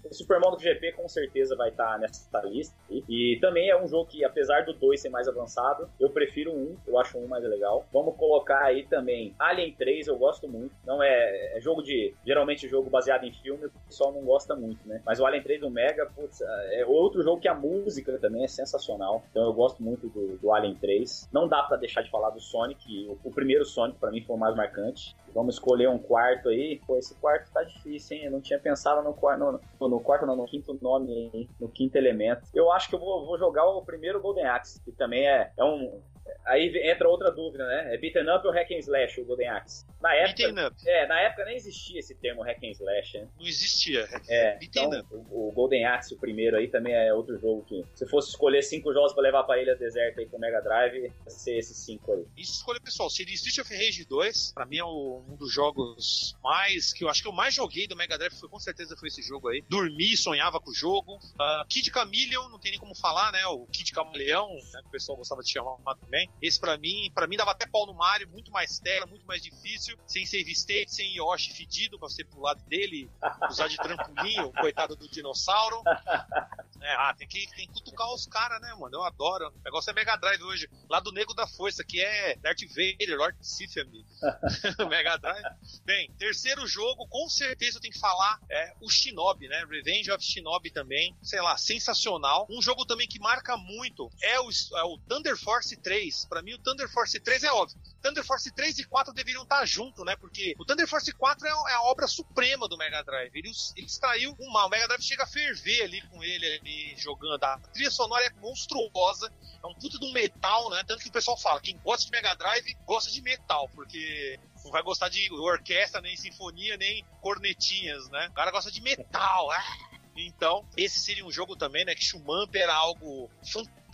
O Super Monaco GP com certeza vai estar tá nessa lista. E, e, também é um jogo que, apesar do 2 ser mais avançado, eu prefiro um, eu acho um mais legal. Vamos colocar aí também Alien 3, eu gosto muito. Não é, é jogo de. Geralmente jogo baseado em filme, o pessoal não gosta muito, né? Mas o Alien 3 do Mega, putz, é outro jogo que a música também é sensacional. Então eu gosto muito do, do Alien 3. Não dá para deixar de falar do Sonic. O, o primeiro Sonic para mim foi o mais marcante. Vamos escolher um quarto aí. Pô, esse quarto tá difícil, hein? Eu não tinha pensado no, quarto, no, no quarto, não, no quinto nome, hein? no quinto elemento. Eu acho que eu vou, vou jogar o primeiro Golden Axe, que também é, é um, Aí entra outra dúvida, né? É beaten up ou hack and slash o Golden Axe? Na época, é, na época nem existia esse termo hack and slash, né? Não existia. É, então, o, o, Golden Axe, o primeiro aí, também é outro jogo que, se fosse escolher cinco jogos pra levar pra Ilha Deserta aí com o Mega Drive, ia ser esses cinco aí. Isso escolha pessoal, seria Street of Rage 2, pra mim é um dos jogos mais, que eu acho que eu mais joguei do Mega Drive, foi, com certeza foi esse jogo aí. Dormi, sonhava com o jogo. Uh, Kid Chameleon, não tem nem como falar, né? O Kid Camaleão, né, que o pessoal gostava de chamar também. Esse para mim, para mim dava até pau no Mario, muito mais tela, muito mais difícil, sem save state, sem Yoshi fedido pra você pular dele, usar de trampolim, o coitado do dinossauro. É, ah, tem que, tem que cutucar os caras, né, mano? Eu adoro. O negócio é Mega Drive hoje. Lá do Nego da Força, que é Darth Vader, Lord Sith, (laughs) Mega Drive. Bem, terceiro jogo, com certeza eu tenho que falar, é o Shinobi, né? Revenge of Shinobi também. Sei lá, sensacional. Um jogo também que marca muito é o, é o Thunder Force 3. Pra mim, o Thunder Force 3 é óbvio. Thunder Force 3 e 4 deveriam estar junto, né? Porque o Thunder Force 4 é, é a obra suprema do Mega Drive. Ele, ele extraiu o mal. O Mega Drive chega a ferver ali com ele ali jogando. A trilha sonora é monstruosa. É um puto do metal, né? Tanto que o pessoal fala: quem gosta de Mega Drive gosta de metal, porque não vai gostar de orquestra, nem sinfonia, nem cornetinhas, né? O cara gosta de metal. Ah! Então, esse seria um jogo também, né? Que Shumamp era algo fantástico,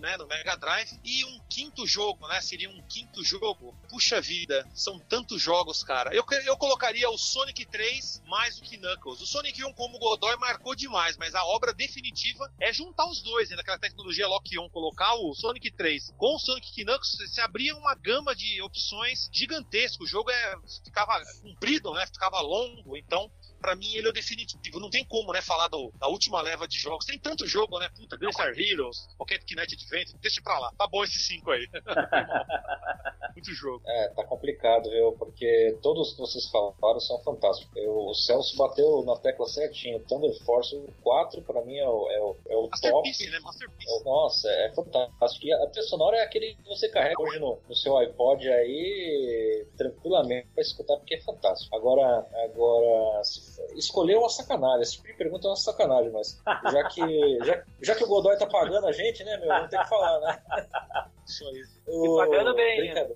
né? No Mega Drive. E um quinto jogo, né? Seria um quinto jogo. Puxa vida, são tantos jogos, cara. Eu, eu colocaria o Sonic 3 mais do que Knuckles. O Sonic 1, como o Godoy, marcou demais, mas a obra definitiva é juntar os dois, né? Naquela tecnologia Lock-On, colocar o Sonic 3 com o Sonic Knuckles, se abria uma gama de opções gigantesca. O jogo é, ficava comprido, né? Ficava longo, então para mim ele é o definitivo. Não tem como, né, falar do, da última leva de jogos. Tem tanto jogo, né? Puta, Gunstar Heroes, Pocket Kinect Adventure, deixa pra lá. Tá bom esses cinco aí. (laughs) Muito jogo. É, tá complicado, viu? Porque todos que vocês falaram são fantásticos. Eu, o Celso bateu na tecla certinho. Thunder Force 4 pra mim é o, é o, é o top. né? É, nossa, é fantástico. E a trilha sonora é aquele que você carrega hoje no, no seu iPod aí tranquilamente pra escutar, porque é fantástico. Agora, agora escolher uma sacanagem. Esse tipo de pergunta é uma sacanagem, mas já que, já, já que o Godoy tá pagando a gente, né, meu? Vamos ter que falar, né? (laughs) Só isso. O... pagando bem. Né?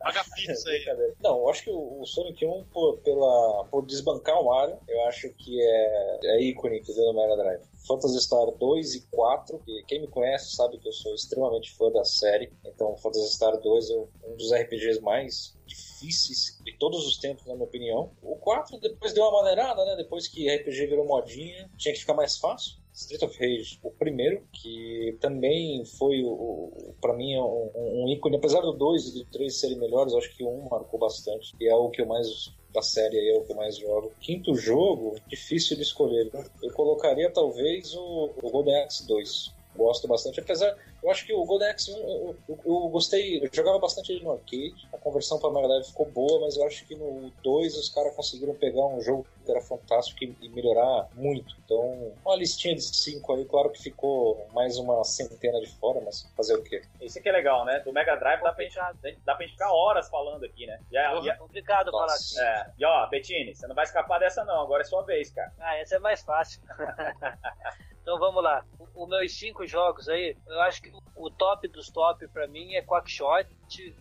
Paga pizza aí. Não, eu acho que o, Sonic 1, por, pela, por desbancar o Mario, eu acho que é, é ícone que deu no Mega Drive. Phantasy Star 2 e 4, que quem me conhece sabe que eu sou extremamente fã da série, então Phantasy Star 2 é um dos RPGs mais difíceis de todos os tempos, na minha opinião. O 4 depois deu uma maneirada, né? Depois que RPG virou modinha, tinha que ficar mais fácil. Street of Rage, o primeiro, que também foi, o, para mim, um, um, ícone. Apesar do 2 e do 3 serem melhores, acho que o 1 marcou bastante. E é o que eu mais da série é o que eu mais jogo. Quinto jogo, difícil de escolher. Eu colocaria talvez o, o Golden Axe 2. Gosto bastante, apesar eu acho que o Golden Axe 1, eu, eu, eu, gostei, eu jogava bastante ele no arcade, a conversão para Mega Drive ficou boa, mas eu acho que no 2 os caras conseguiram pegar um jogo que era fantástico e, e melhorar muito. Então, uma listinha de 5 aí, claro que ficou mais uma centena de fora, mas fazer o quê? Isso aqui é legal, né? Do Mega Drive dá pra, gente, dá pra gente ficar horas falando aqui, né? Já, é complicado falar assim. É. E ó, Bettini, você não vai escapar dessa não, agora é sua vez, cara. Ah, essa é mais fácil. (laughs) Então vamos lá. Os meus cinco jogos aí, eu acho que o top dos top para mim é Quackshot,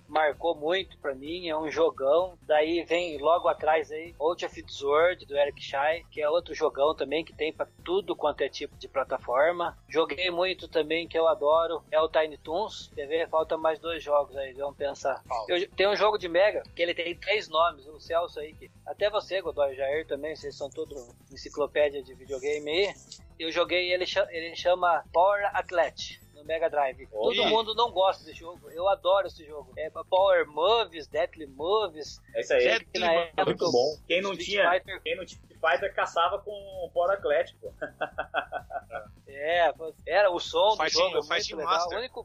marcou muito para mim, é um jogão. Daí vem logo atrás aí Out of Sword do Eric Shai, que é outro jogão também que tem para tudo quanto é tipo de plataforma. Joguei muito também que eu adoro, é o Tiny Toons. Quer ver? Falta mais dois jogos aí, vamos pensar. Eu, tem um jogo de Mega que ele tem três nomes, o Celso aí, que até você, Godoy Jair também, vocês são tudo enciclopédia de videogame aí. Eu joguei ele, ele chama Power Athlete Mega Drive. Oi. Todo mundo não gosta desse jogo. Eu adoro esse jogo. É Power Moves, Deadly Moves. É isso aí. Que na época Muito bom. Quem não Street tinha, Fighter- quem não tinha Street Fighter caçava com o Power Atlético. (laughs) É, era o som do jogo, é Fighting muito legal. Master. A única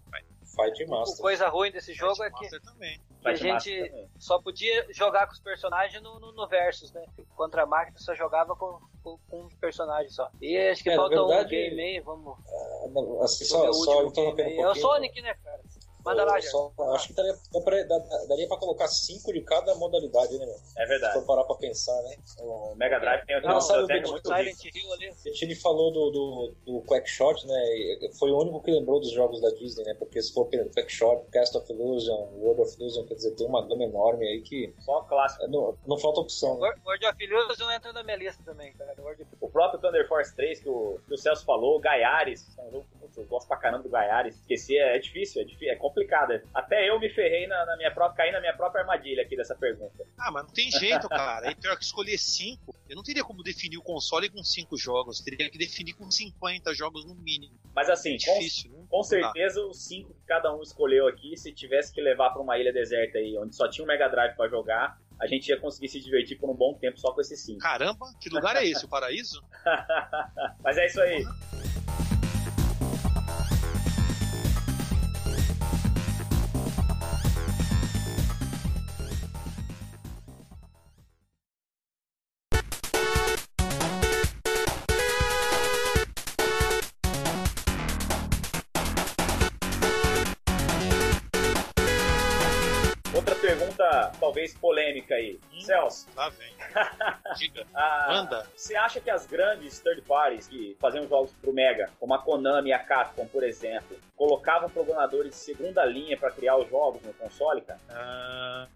Fight Master. coisa ruim desse jogo é que Master também. que a Fight gente também. só podia jogar com os personagens no, no, no Versus, né? Contra a máquina só jogava com, com, com um personagem só. E acho que É, falta verdade- um game aí, vamos. Ah, não, Assim, só, o só um. É o. Sonic, né, cara? Manda lá, Só- acho que daria, dá pra- dá- daria pra colocar cinco de cada modalidade, né, meu? É Se verdade. for parar pra pensar, né? O Mega Drive tem Não, uma sabe o biblioteca muito. Silent Hill ali. A gente falou do, do, do Quackshot, né? Foi o único que lembrou dos jogos da Disney, né? Porque se for pelo Quackshot, Cast of Illusion, World of Illusion, quer dizer, tem uma gama enorme aí que Só clássico. é, não, não falta opção, né? Wor- World of Illusion entra na minha lista também, cara. O próprio Thunder Force 3, que o, que o Celso falou, o Gaiares, é um jogo eu gosto pra caramba do Gaiares. Esquecer é, difícil, é, difícil, é complicado. Até eu me ferrei na, na minha própria, caí na minha própria armadilha aqui dessa pergunta. Ah, mas não tem jeito, cara. Aí pior que escolher cinco. Eu não teria como definir o console com cinco jogos. Eu teria que definir com 50 jogos no mínimo. Mas assim, com, Difícil, né? com certeza os cinco que cada um escolheu aqui, se tivesse que levar pra uma ilha deserta aí, onde só tinha um Mega Drive pra jogar, a gente ia conseguir se divertir por um bom tempo só com esses cinco. Caramba, que lugar é esse? O paraíso? (laughs) Mas é isso aí. Pergunta, talvez polêmica aí. Hum. Celso, Lá vem. (laughs) Diga. a- Manda. Você acha que as grandes third parties que faziam jogos pro Mega, como a Konami e a Capcom, por exemplo, colocavam programadores de segunda linha pra criar os jogos no console, cara? Ah,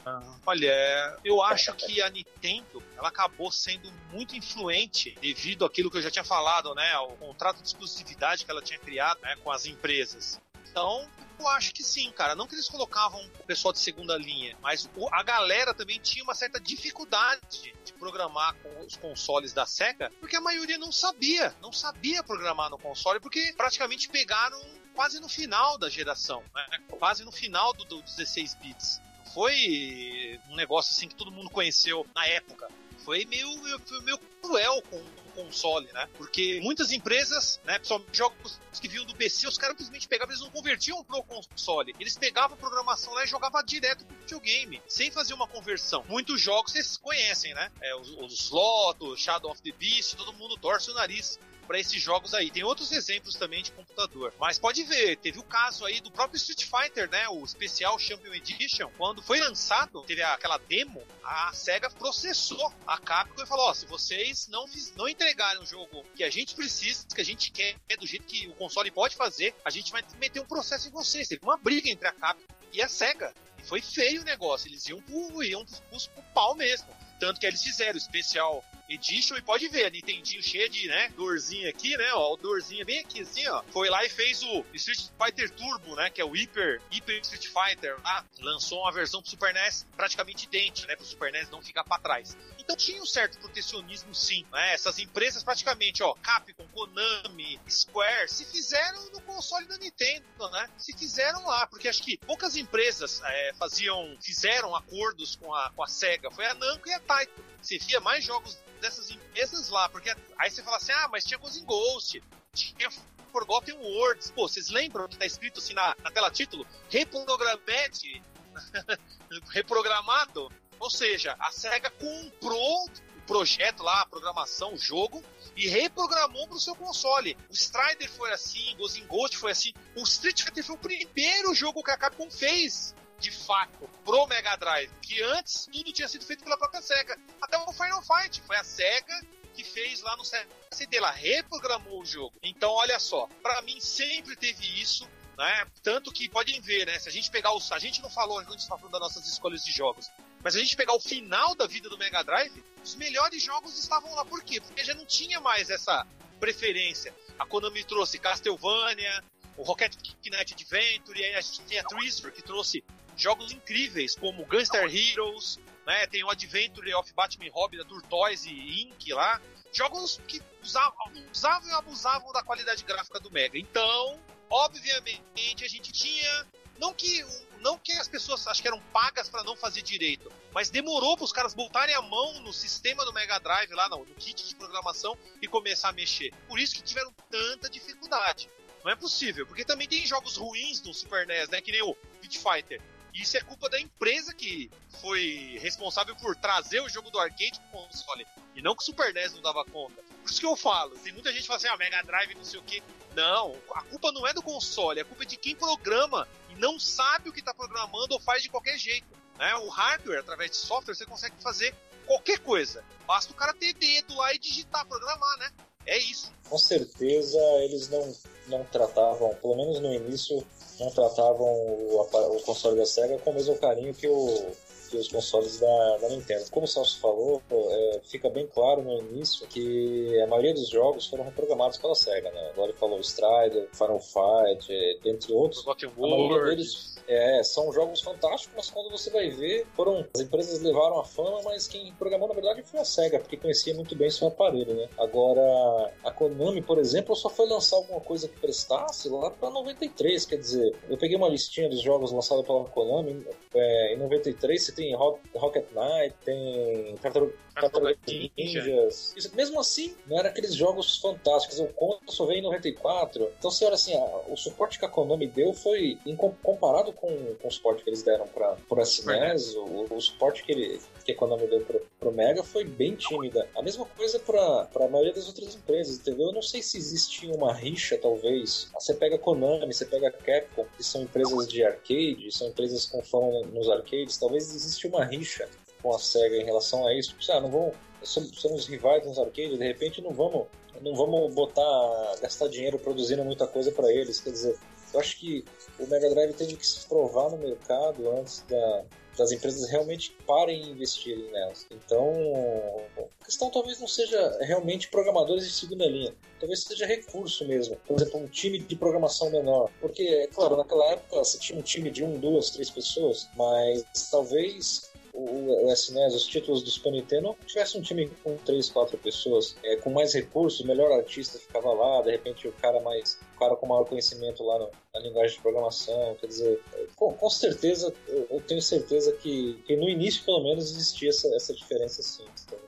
olha, eu acho que a Nintendo ela acabou sendo muito influente devido àquilo que eu já tinha falado, né? Ao contrato de exclusividade que ela tinha criado né, com as empresas. Então, eu acho que sim, cara. Não que eles colocavam o pessoal de segunda linha, mas o- a galera também tinha uma certa dificuldade de programar com os consoles da Sega, porque a maioria não sabia, não sabia programar no console, porque praticamente pegaram quase no final da geração, né? quase no final do, do 16 bits. Foi um negócio assim que todo mundo conheceu na época. Foi meio, foi meio cruel com o console, né? Porque muitas empresas, né, principalmente jogos que vinham do PC, os caras simplesmente pegavam, eles não convertiam pro console. Eles pegavam a programação lá e jogavam direto pro videogame, sem fazer uma conversão. Muitos jogos vocês conhecem, né? É, os, os Loto, Shadow of the Beast, todo mundo torce o nariz para esses jogos aí. Tem outros exemplos também de computador. Mas pode ver, teve o caso aí do próprio Street Fighter, né? O especial Champion Edition. Quando foi lançado, teve aquela demo, a SEGA processou a Capcom e falou: ó, se vocês não, não entregarem um jogo que a gente precisa, que a gente quer, do jeito que o console pode fazer, a gente vai meter um processo em vocês. Teve uma briga entre a Capcom e a SEGA. Foi feio o negócio. Eles iam pro, iam pro, pro, pau mesmo. Tanto que eles fizeram especial Edition e pode ver, a Nintendinho cheia de, né, dorzinho aqui, né, ó, o dorzinho bem aqui assim, ó, foi lá e fez o Street Fighter Turbo, né, que é o Hyper, Hyper Street Fighter, lá, lançou uma versão pro Super NES praticamente idêntica, né, pro Super NES não ficar pra trás. Então tinha um certo protecionismo sim, né, essas empresas praticamente, ó, Capcom, Konami, Square, se fizeram no console da Nintendo, né, se fizeram lá, porque acho que poucas empresas é, faziam, fizeram acordos com a, com a SEGA, foi a Namco e a Taito. Você via mais jogos dessas empresas lá, porque aí você fala assim, ah, mas tinha Ghost Ghost, tinha Forgotten Worlds, pô, vocês lembram que tá escrito assim na, na tela título? Reprogramete, (laughs) reprogramado? Ou seja, a SEGA comprou o projeto lá, a programação, o jogo, e reprogramou para o seu console. O Strider foi assim, in Ghost foi assim, o Street Fighter foi o primeiro jogo que a Capcom fez de fato, pro Mega Drive, que antes tudo tinha sido feito pela própria SEGA. Até o Final Fight, foi a SEGA que fez lá no CD, ela reprogramou o jogo. Então, olha só, para mim sempre teve isso, né? Tanto que podem ver, né? Se a gente pegar os. A gente não falou, a gente está falando das nossas escolhas de jogos. Mas se a gente pegar o final da vida do Mega Drive, os melhores jogos estavam lá. Por quê? Porque já não tinha mais essa preferência. A Konami trouxe Castlevania, o Rocket Knight Adventure, e aí a gente tem a Twister, que trouxe jogos incríveis, como Gunstar Heroes, né? Tem o Adventure of Batman Hobby da Turtoise Inc. lá. Jogos que usavam, usavam e abusavam da qualidade gráfica do Mega. Então, obviamente a gente tinha. Não que, não que as pessoas acho que eram pagas para não fazer direito, mas demorou para os caras botarem a mão no sistema do Mega Drive lá, no, no kit de programação e começar a mexer. Por isso que tiveram tanta dificuldade. Não é possível, porque também tem jogos ruins no Super NES, né? Que nem o Beat Fighter. Isso é culpa da empresa que foi responsável por trazer o jogo do arcade pro console. E não que o Super NES não dava conta. Por isso que eu falo, tem muita gente que fala assim, ah, Mega Drive, não sei o quê. Não, a culpa não é do console, a culpa é de quem programa e não sabe o que está programando ou faz de qualquer jeito. Né? O hardware, através de software, você consegue fazer qualquer coisa. Basta o cara ter dedo lá e digitar, programar, né? É isso. Com certeza eles não, não tratavam, pelo menos no início, não tratavam o, o console da SEGA com o mesmo carinho que, o, que os consoles da, da Nintendo. Como o Celso falou, é, fica bem claro no início que a maioria dos jogos foram reprogramados pela SEGA. Né? Agora ele falou Strider, Final Fight, entre outros. Maioria deles é, são jogos fantásticos, mas quando você vai ver, foram as empresas levaram a fama, mas quem programou na verdade foi a Sega, porque conhecia muito bem seu aparelho, né? Agora, a Konami, por exemplo, só foi lançar alguma coisa que prestasse lá para 93, quer dizer, eu peguei uma listinha dos jogos lançados pela Konami, é, em 93 você tem Rocket Knight, tem Tartaruga Ninjas. Isso, mesmo assim, não era aqueles jogos fantásticos. O Contra só veio em 94. Então, você olha assim, a, o suporte que a Konami deu foi, em, comparado com, com o suporte que eles deram para o SNES, o, o, suporte que, ele, que a Konami deu para o Mega foi bem tímida. A mesma coisa para a maioria das outras empresas, entendeu? Eu não sei se existia uma rixa, talvez. Você pega a Konami, você pega a Capcom, que são empresas de arcade, são empresas com fama nos arcades, talvez exista uma rixa com a SEGA em relação a isso. Tipo, ah, não vamos, somos rivais nos arcades, de repente não vamos, não vamos botar, gastar dinheiro produzindo muita coisa para eles. Quer dizer, eu acho que o Mega Drive teve que se provar no mercado antes da, das empresas realmente parem e investirem nelas. Então, a questão talvez não seja realmente programadores de segunda linha, talvez seja recurso mesmo. Por exemplo, um time de programação menor. Porque, é claro, naquela época você tinha um time de um, duas, três pessoas, mas talvez o, o SNES, os títulos do Super Nintendo, tivesse um time com três, quatro pessoas, é, com mais recursos, o melhor artista ficava lá, de repente o cara mais o cara com maior conhecimento lá no, na linguagem de programação, quer dizer, com, com certeza, eu, eu, tenho certeza que, que no início, pelo menos, existia essa, essa diferença sim.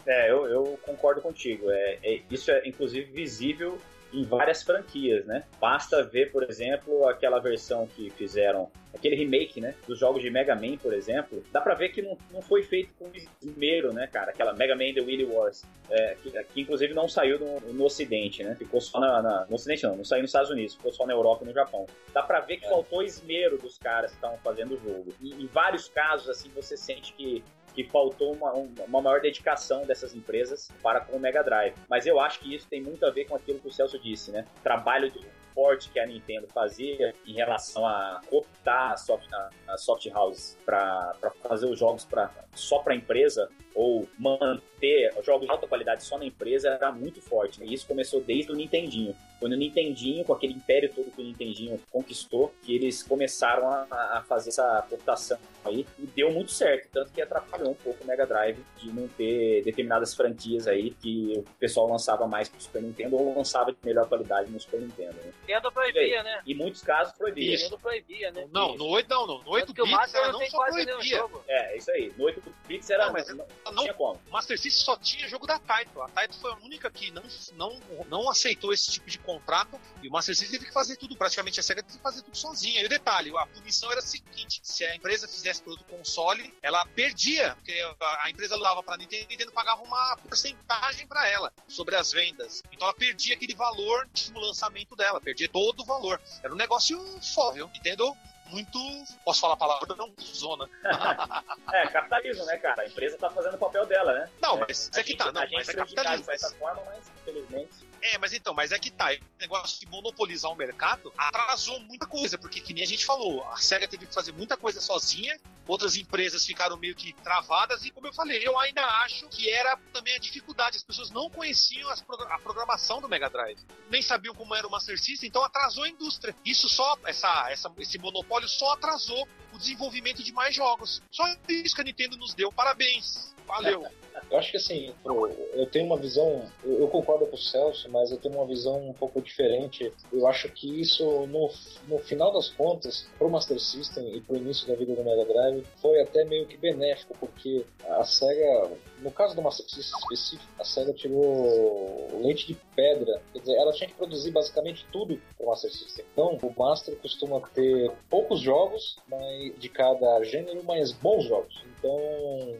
É, eu, eu concordo contigo. É, é, isso é, inclusive, visível em várias franquias, né? Basta ver, por exemplo, aquela versão que fizeram, aquele remake, né? Dos jogos de Mega Man, por exemplo. Dá pra ver que não, não foi feito com primeiro, né, cara? Aquela Mega Man The Willy Wars, é, que, que, inclusive não saiu no, no Ocidente, né? Ficou só na, na, no Ocidente, não, não saiu nos Estados Unidos, ficou só na Europa e no Japão. Dá pra ver que é. faltou esmero dos caras que estavam fazendo o jogo. E em vários casos, assim, você sente que que faltou uma, uma maior dedicação dessas empresas para com o Mega Drive. Mas eu acho que isso tem muito a ver com aquilo que o Celso disse, né? Trabalho forte que a Nintendo fazia em relação a optar a soft, a, a soft house para fazer os jogos pra, só para a empresa ou manter jogos de alta qualidade só na empresa era muito forte. Né? E isso começou desde o Nintendinho. Foi no Nintendinho, com aquele império todo que o Nintendinho conquistou, que eles começaram a, a fazer essa cooptação aí e deu muito certo. Tanto que atrapalhou um pouco o Mega Drive de não ter determinadas franquias aí que o pessoal lançava mais pro Super Nintendo ou lançava de melhor qualidade no Super Nintendo. Né? Nintendo proibia, né? Em muitos casos proibia. Nintendo proibia, né? Não, no 8 não, no 8 bits ela não só proibia. É, isso aí. No 8 bits era, não, mas não, não tinha como. Master System só tinha jogo da Taito. A Taito foi a única que não, não, não aceitou esse tipo de contrato e o Master System teve que fazer tudo. Praticamente a SEGA teve que fazer tudo sozinha. E o detalhe, a punição era a seguinte: se a empresa fizesse produto console, ela perdia, porque a empresa dava para Nintendo e Nintendo pagava uma porcentagem para ela sobre as vendas. Então ela perdia aquele valor no lançamento dela, perdia todo o valor. Era um negócio foda, entendeu? muito. Posso falar a palavra? Não, zona. (laughs) é, capitalismo, né, cara? A empresa tá fazendo o papel dela, né? Não, mas é, é que tá, não, mas é capitalismo. Mas... Forma, mas infelizmente é, mas então, mas é que tá. O negócio de monopolizar o mercado atrasou muita coisa, porque que nem a gente falou, a SEGA teve que fazer muita coisa sozinha, outras empresas ficaram meio que travadas, e como eu falei, eu ainda acho que era também a dificuldade. As pessoas não conheciam a programação do Mega Drive, nem sabiam como era o Master System, então atrasou a indústria. Isso só, essa, essa, esse monopólio só atrasou o desenvolvimento de mais jogos. Só isso que a Nintendo nos deu. Parabéns. Valeu. (laughs) Eu acho que assim, eu tenho uma visão, eu concordo com o Celso, mas eu tenho uma visão um pouco diferente. Eu acho que isso, no, no final das contas, pro Master System e pro início da vida do Mega Drive, foi até meio que benéfico, porque a SEGA, no caso do Master System específico, a SEGA tirou leite de pedra. Quer dizer, ela tinha que produzir basicamente tudo pro Master System. Então, o Master costuma ter poucos jogos mas, de cada gênero, mas bons jogos. Então,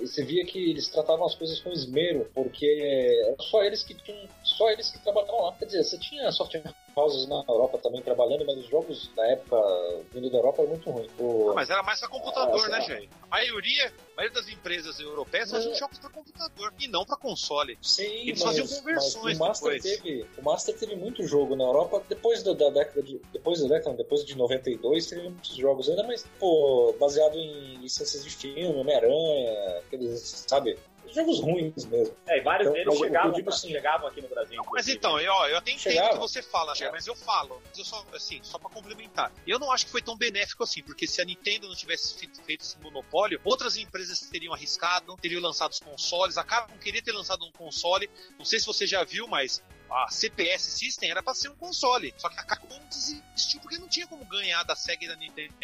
você via que eles tratavam as coisas com esmero, porque só eles que tinham, só eles que trabalhavam lá. Quer dizer, você tinha software houses na Europa também trabalhando, mas os jogos na época vindo da Europa eram muito ruins. O... mas era mais pra computador, ah, né, gente? A maioria, a maioria das empresas europeias faziam jogos para computador e não para console. Sim, eles mas, faziam conversões o Master depois. Teve, o Master teve muito jogo na Europa depois da, da década de depois da década, depois de 92, teve muitos jogos ainda, mas pô, baseado em licenças de filme, Homem-Aranha, aqueles, sabe? jogos ruins mesmo. É, e vários então, deles chegavam, digo, assim, chegavam aqui no Brasil. Mas então, eu, eu até entendo o que você fala, mas eu falo, mas eu só, assim, só pra complementar. Eu não acho que foi tão benéfico assim, porque se a Nintendo não tivesse feito esse monopólio, outras empresas teriam arriscado, teriam lançado os consoles. A Capcom queria ter lançado um console, não sei se você já viu, mas a CPS System era para ser um console. Só que a Capcom desistiu porque não tinha como ganhar da Sega e da Nintendo.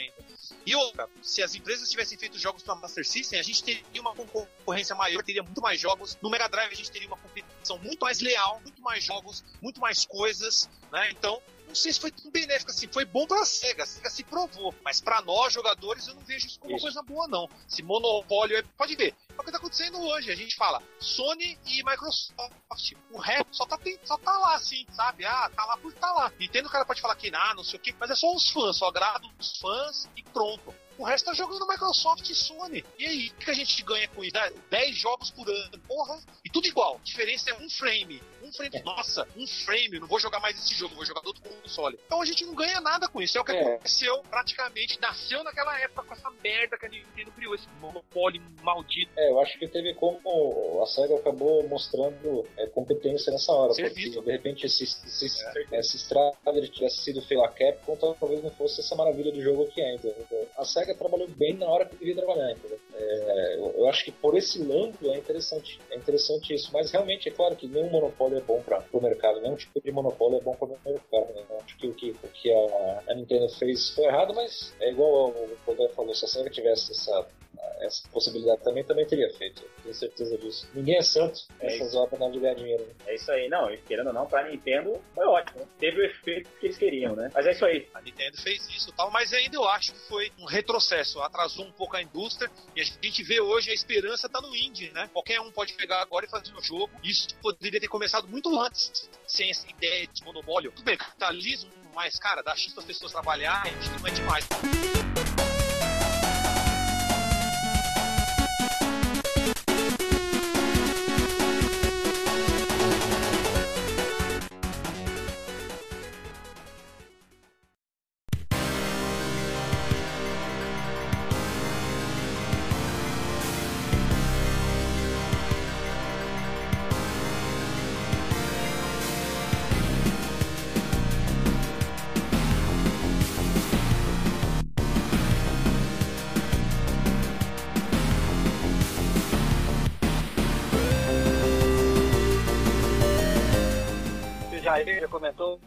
E outra, se as empresas tivessem feito jogos para Master System, a gente teria uma concorrência maior, teria muito mais jogos. No Mega Drive a gente teria uma competição muito mais leal, muito mais jogos, muito mais coisas, né? Então, não sei se foi tão benéfico assim. Foi bom pra SEGA, a SEGA se provou. Mas para nós, jogadores, eu não vejo isso como uma coisa boa, não. Se monopólio é. Pode ver, é o que tá acontecendo hoje. A gente fala Sony e Microsoft. O resto só tá, só tá lá, assim, sabe? Ah, tá lá por tá lá. Entendo o cara pode falar que, ah, não sei o quê, mas é só os fãs, só agrado os fãs e pronto. O resto tá jogando Microsoft e Sony. E aí, o que a gente ganha com isso? 10 jogos por ano. Porra. E tudo igual. A diferença é um frame. Um frame. Nossa, um frame. Não vou jogar mais esse jogo, vou jogar do outro console. Então a gente não ganha nada com isso. É o que é. aconteceu praticamente. Nasceu naquela época com essa merda que a Nintendo criou, esse monopólio maldito. É, eu acho que teve como a SEGA acabou mostrando é, competência nessa hora. Serviço. Porque de repente esse, esse, é. esse estrada tivesse sido feito a Capcom, talvez não fosse essa maravilha do jogo que é. Entendeu? A SEGA SEGA trabalhou bem na hora que devia trabalhar, entendeu? É, eu, eu, acho que por esse ângulo é interessante, é interessante isso. Mas realmente é claro que nenhum monopólio é bom para o mercado, nenhum tipo de monopólio é bom para o mercado. Né? Acho que o que, o que a, a, Nintendo fez foi errado, mas é igual o Poder falou, se a SEGA tivesse essa essa possibilidade também, também teria feito. Tenho certeza disso. Ninguém é santo é nessas obras na de ganhar dinheiro. Né? É isso aí, não. Querendo ou não, pra Nintendo foi ótimo. Né? Teve o efeito que eles queriam, né? Mas é isso aí. A Nintendo fez isso tal, mas ainda eu acho que foi um retrocesso. Atrasou um pouco a indústria e a gente vê hoje a esperança tá no indie, né? Qualquer um pode pegar agora e fazer um jogo. Isso poderia ter começado muito antes, sem essa ideia de monopólio. Tudo bem, capitalismo, mas, cara, dá chance para as pessoas trabalhar, a gente não é demais.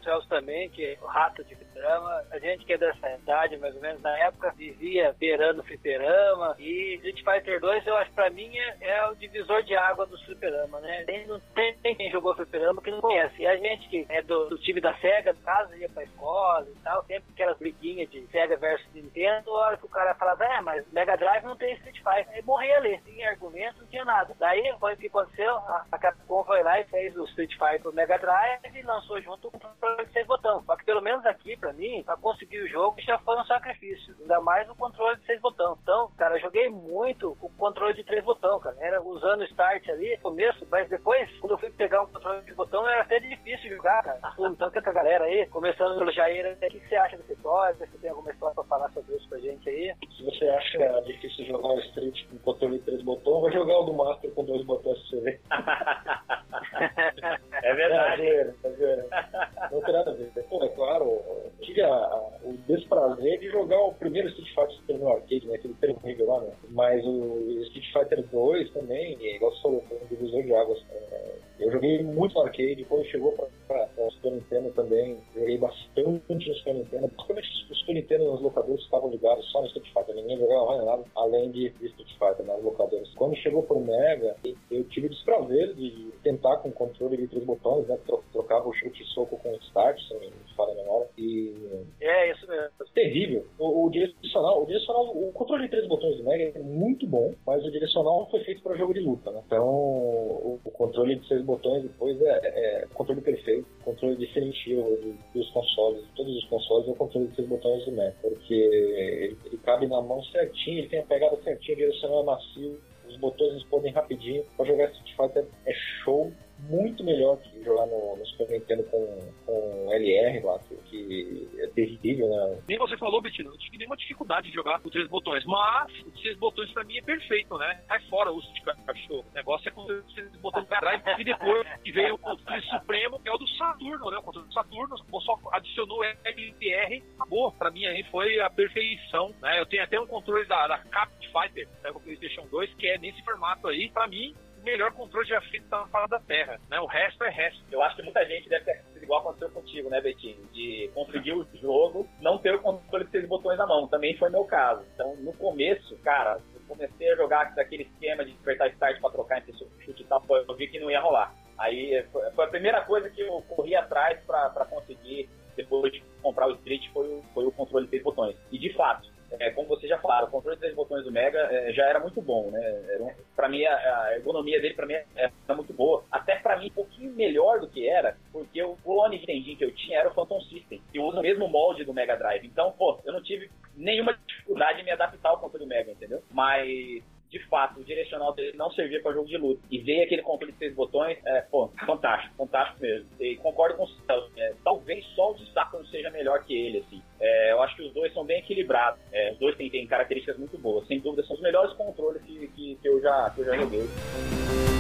Celso também, que o rato de fliperama, a gente que é dessa idade, mais ou menos, na época, vivia beirando fliperama, e Street Fighter 2, eu acho, pra mim, é, é, o divisor de água do fliperama, né? Tem, não tem, tem quem jogou fliperama que não conhece. E a gente que é do, do time da SEGA, no caso, ia pra escola e tal, sempre aquelas briguinhas de SEGA versus Nintendo, a hora que o cara falava, é, mas Mega Drive não tem Street Fighter. Aí morria ali, sem argumento, não tinha nada. Daí, foi o que aconteceu, a, Capcom foi lá e fez o Street Fighter Mega Drive e lançou junto com o controle de seis botões. Só que pelo menos aqui, pra mim, pra conseguir o jogo, já foi um sacrifício. Ainda mais o controle de seis botões. Então, cara, eu joguei muito o controle de três botões, cara. Era usando o start ali, começo, mas depois, quando eu fui pegar um controle de botão, era até difícil jogar, cara. Então, com a galera aí, começando pelo Jair, o que você acha dessa história? Se você tem alguma história pra falar sobre isso pra gente aí? Se você acha difícil jogar o Street com controle de três botões, vai jogar o do Master com dois botões pra você (laughs) ver. é verdade. É, é, é, não tem nada a ver. Pô, é claro, tive a, o desprazer de jogar o primeiro Street Fighter no arcade, né? Aquele terrível lá, né? Mas o Street Fighter 2 também, igual você falou, foi um divisor de águas. Né? Eu joguei muito no arcade, depois chegou pra, pra, pra Super Nintendo também, joguei bastante no Super Nintendo, principalmente os Super Nintendo nos locadores estavam ligados só no Street Fighter, ninguém jogava mais nada além de, de Street Fighter nos né? Quando chegou pro Mega, eu tive o desprazer de tentar com o controle de três botões, né? Trocava o chute e soco com o start, se não me falha a memória, e é, isso mesmo. Terrível. O, o, direcional, o direcional, o controle de três botões do Mega é muito bom, mas o direcional foi feito para jogo de luta, né? Então, o, o controle de seis botões depois é, é controle perfeito, controle definitivo dos consoles, de todos os consoles é o controle de seis botões do Mega, porque ele, ele cabe na mão certinho, ele tem a pegada certinha, o direcional é macio, os botões respondem rapidinho. Para jogar Street Fighter é show, muito melhor que jogar no, no Super Nintendo com, com LR lá, que é terrível, né? Nem você falou, Bettino, não tive nenhuma dificuldade de jogar com três botões, mas os três botões pra mim é perfeito, né? Sai fora o uso de cachorro. O negócio é com os três botões pra trás e depois que veio o controle supremo, que é o do Saturno, né? O controle do Saturno, só adicionou LR, acabou. Pra mim aí foi a perfeição, né? Eu tenho até um controle da, da Cap Fighter, né, com o PlayStation 2, que é nesse formato aí. Pra mim, melhor controle já feito na fala da Terra, né? O resto é resto. Eu acho que muita gente deve ter igual aconteceu contigo, né, Betinho? De conseguir o jogo, não ter o controle de seis botões na mão. Também foi meu caso. Então, no começo, cara, eu comecei a jogar daquele esquema de apertar start pra trocar entre chute e tal, eu vi que não ia rolar. Aí foi a primeira coisa que eu corri atrás para conseguir, depois de comprar o Street, foi o, foi o controle de seis botões. E de fato, é, como vocês já falaram, o controle de três botões do Mega é, já era muito bom, né? Um, para mim, a, a, ergonomia dele para mim era muito boa. Até para mim, um pouquinho melhor do que era, porque o clone de que eu tinha era o Phantom System, que usa o mesmo molde do Mega Drive. Então, pô, eu não tive nenhuma dificuldade em me adaptar ao controle do Mega, entendeu? Mas de fato, o direcional dele não servia para jogo de luta. E ver aquele controle de seis botões, é, pô, fantástico, fantástico mesmo. E concordo com o Celso, é, talvez só o não seja melhor que ele, assim. É, eu acho que os dois são bem equilibrados. É, os dois têm, têm, características muito boas. Sem dúvida, são os melhores controles que, que, que eu, já, que eu já joguei.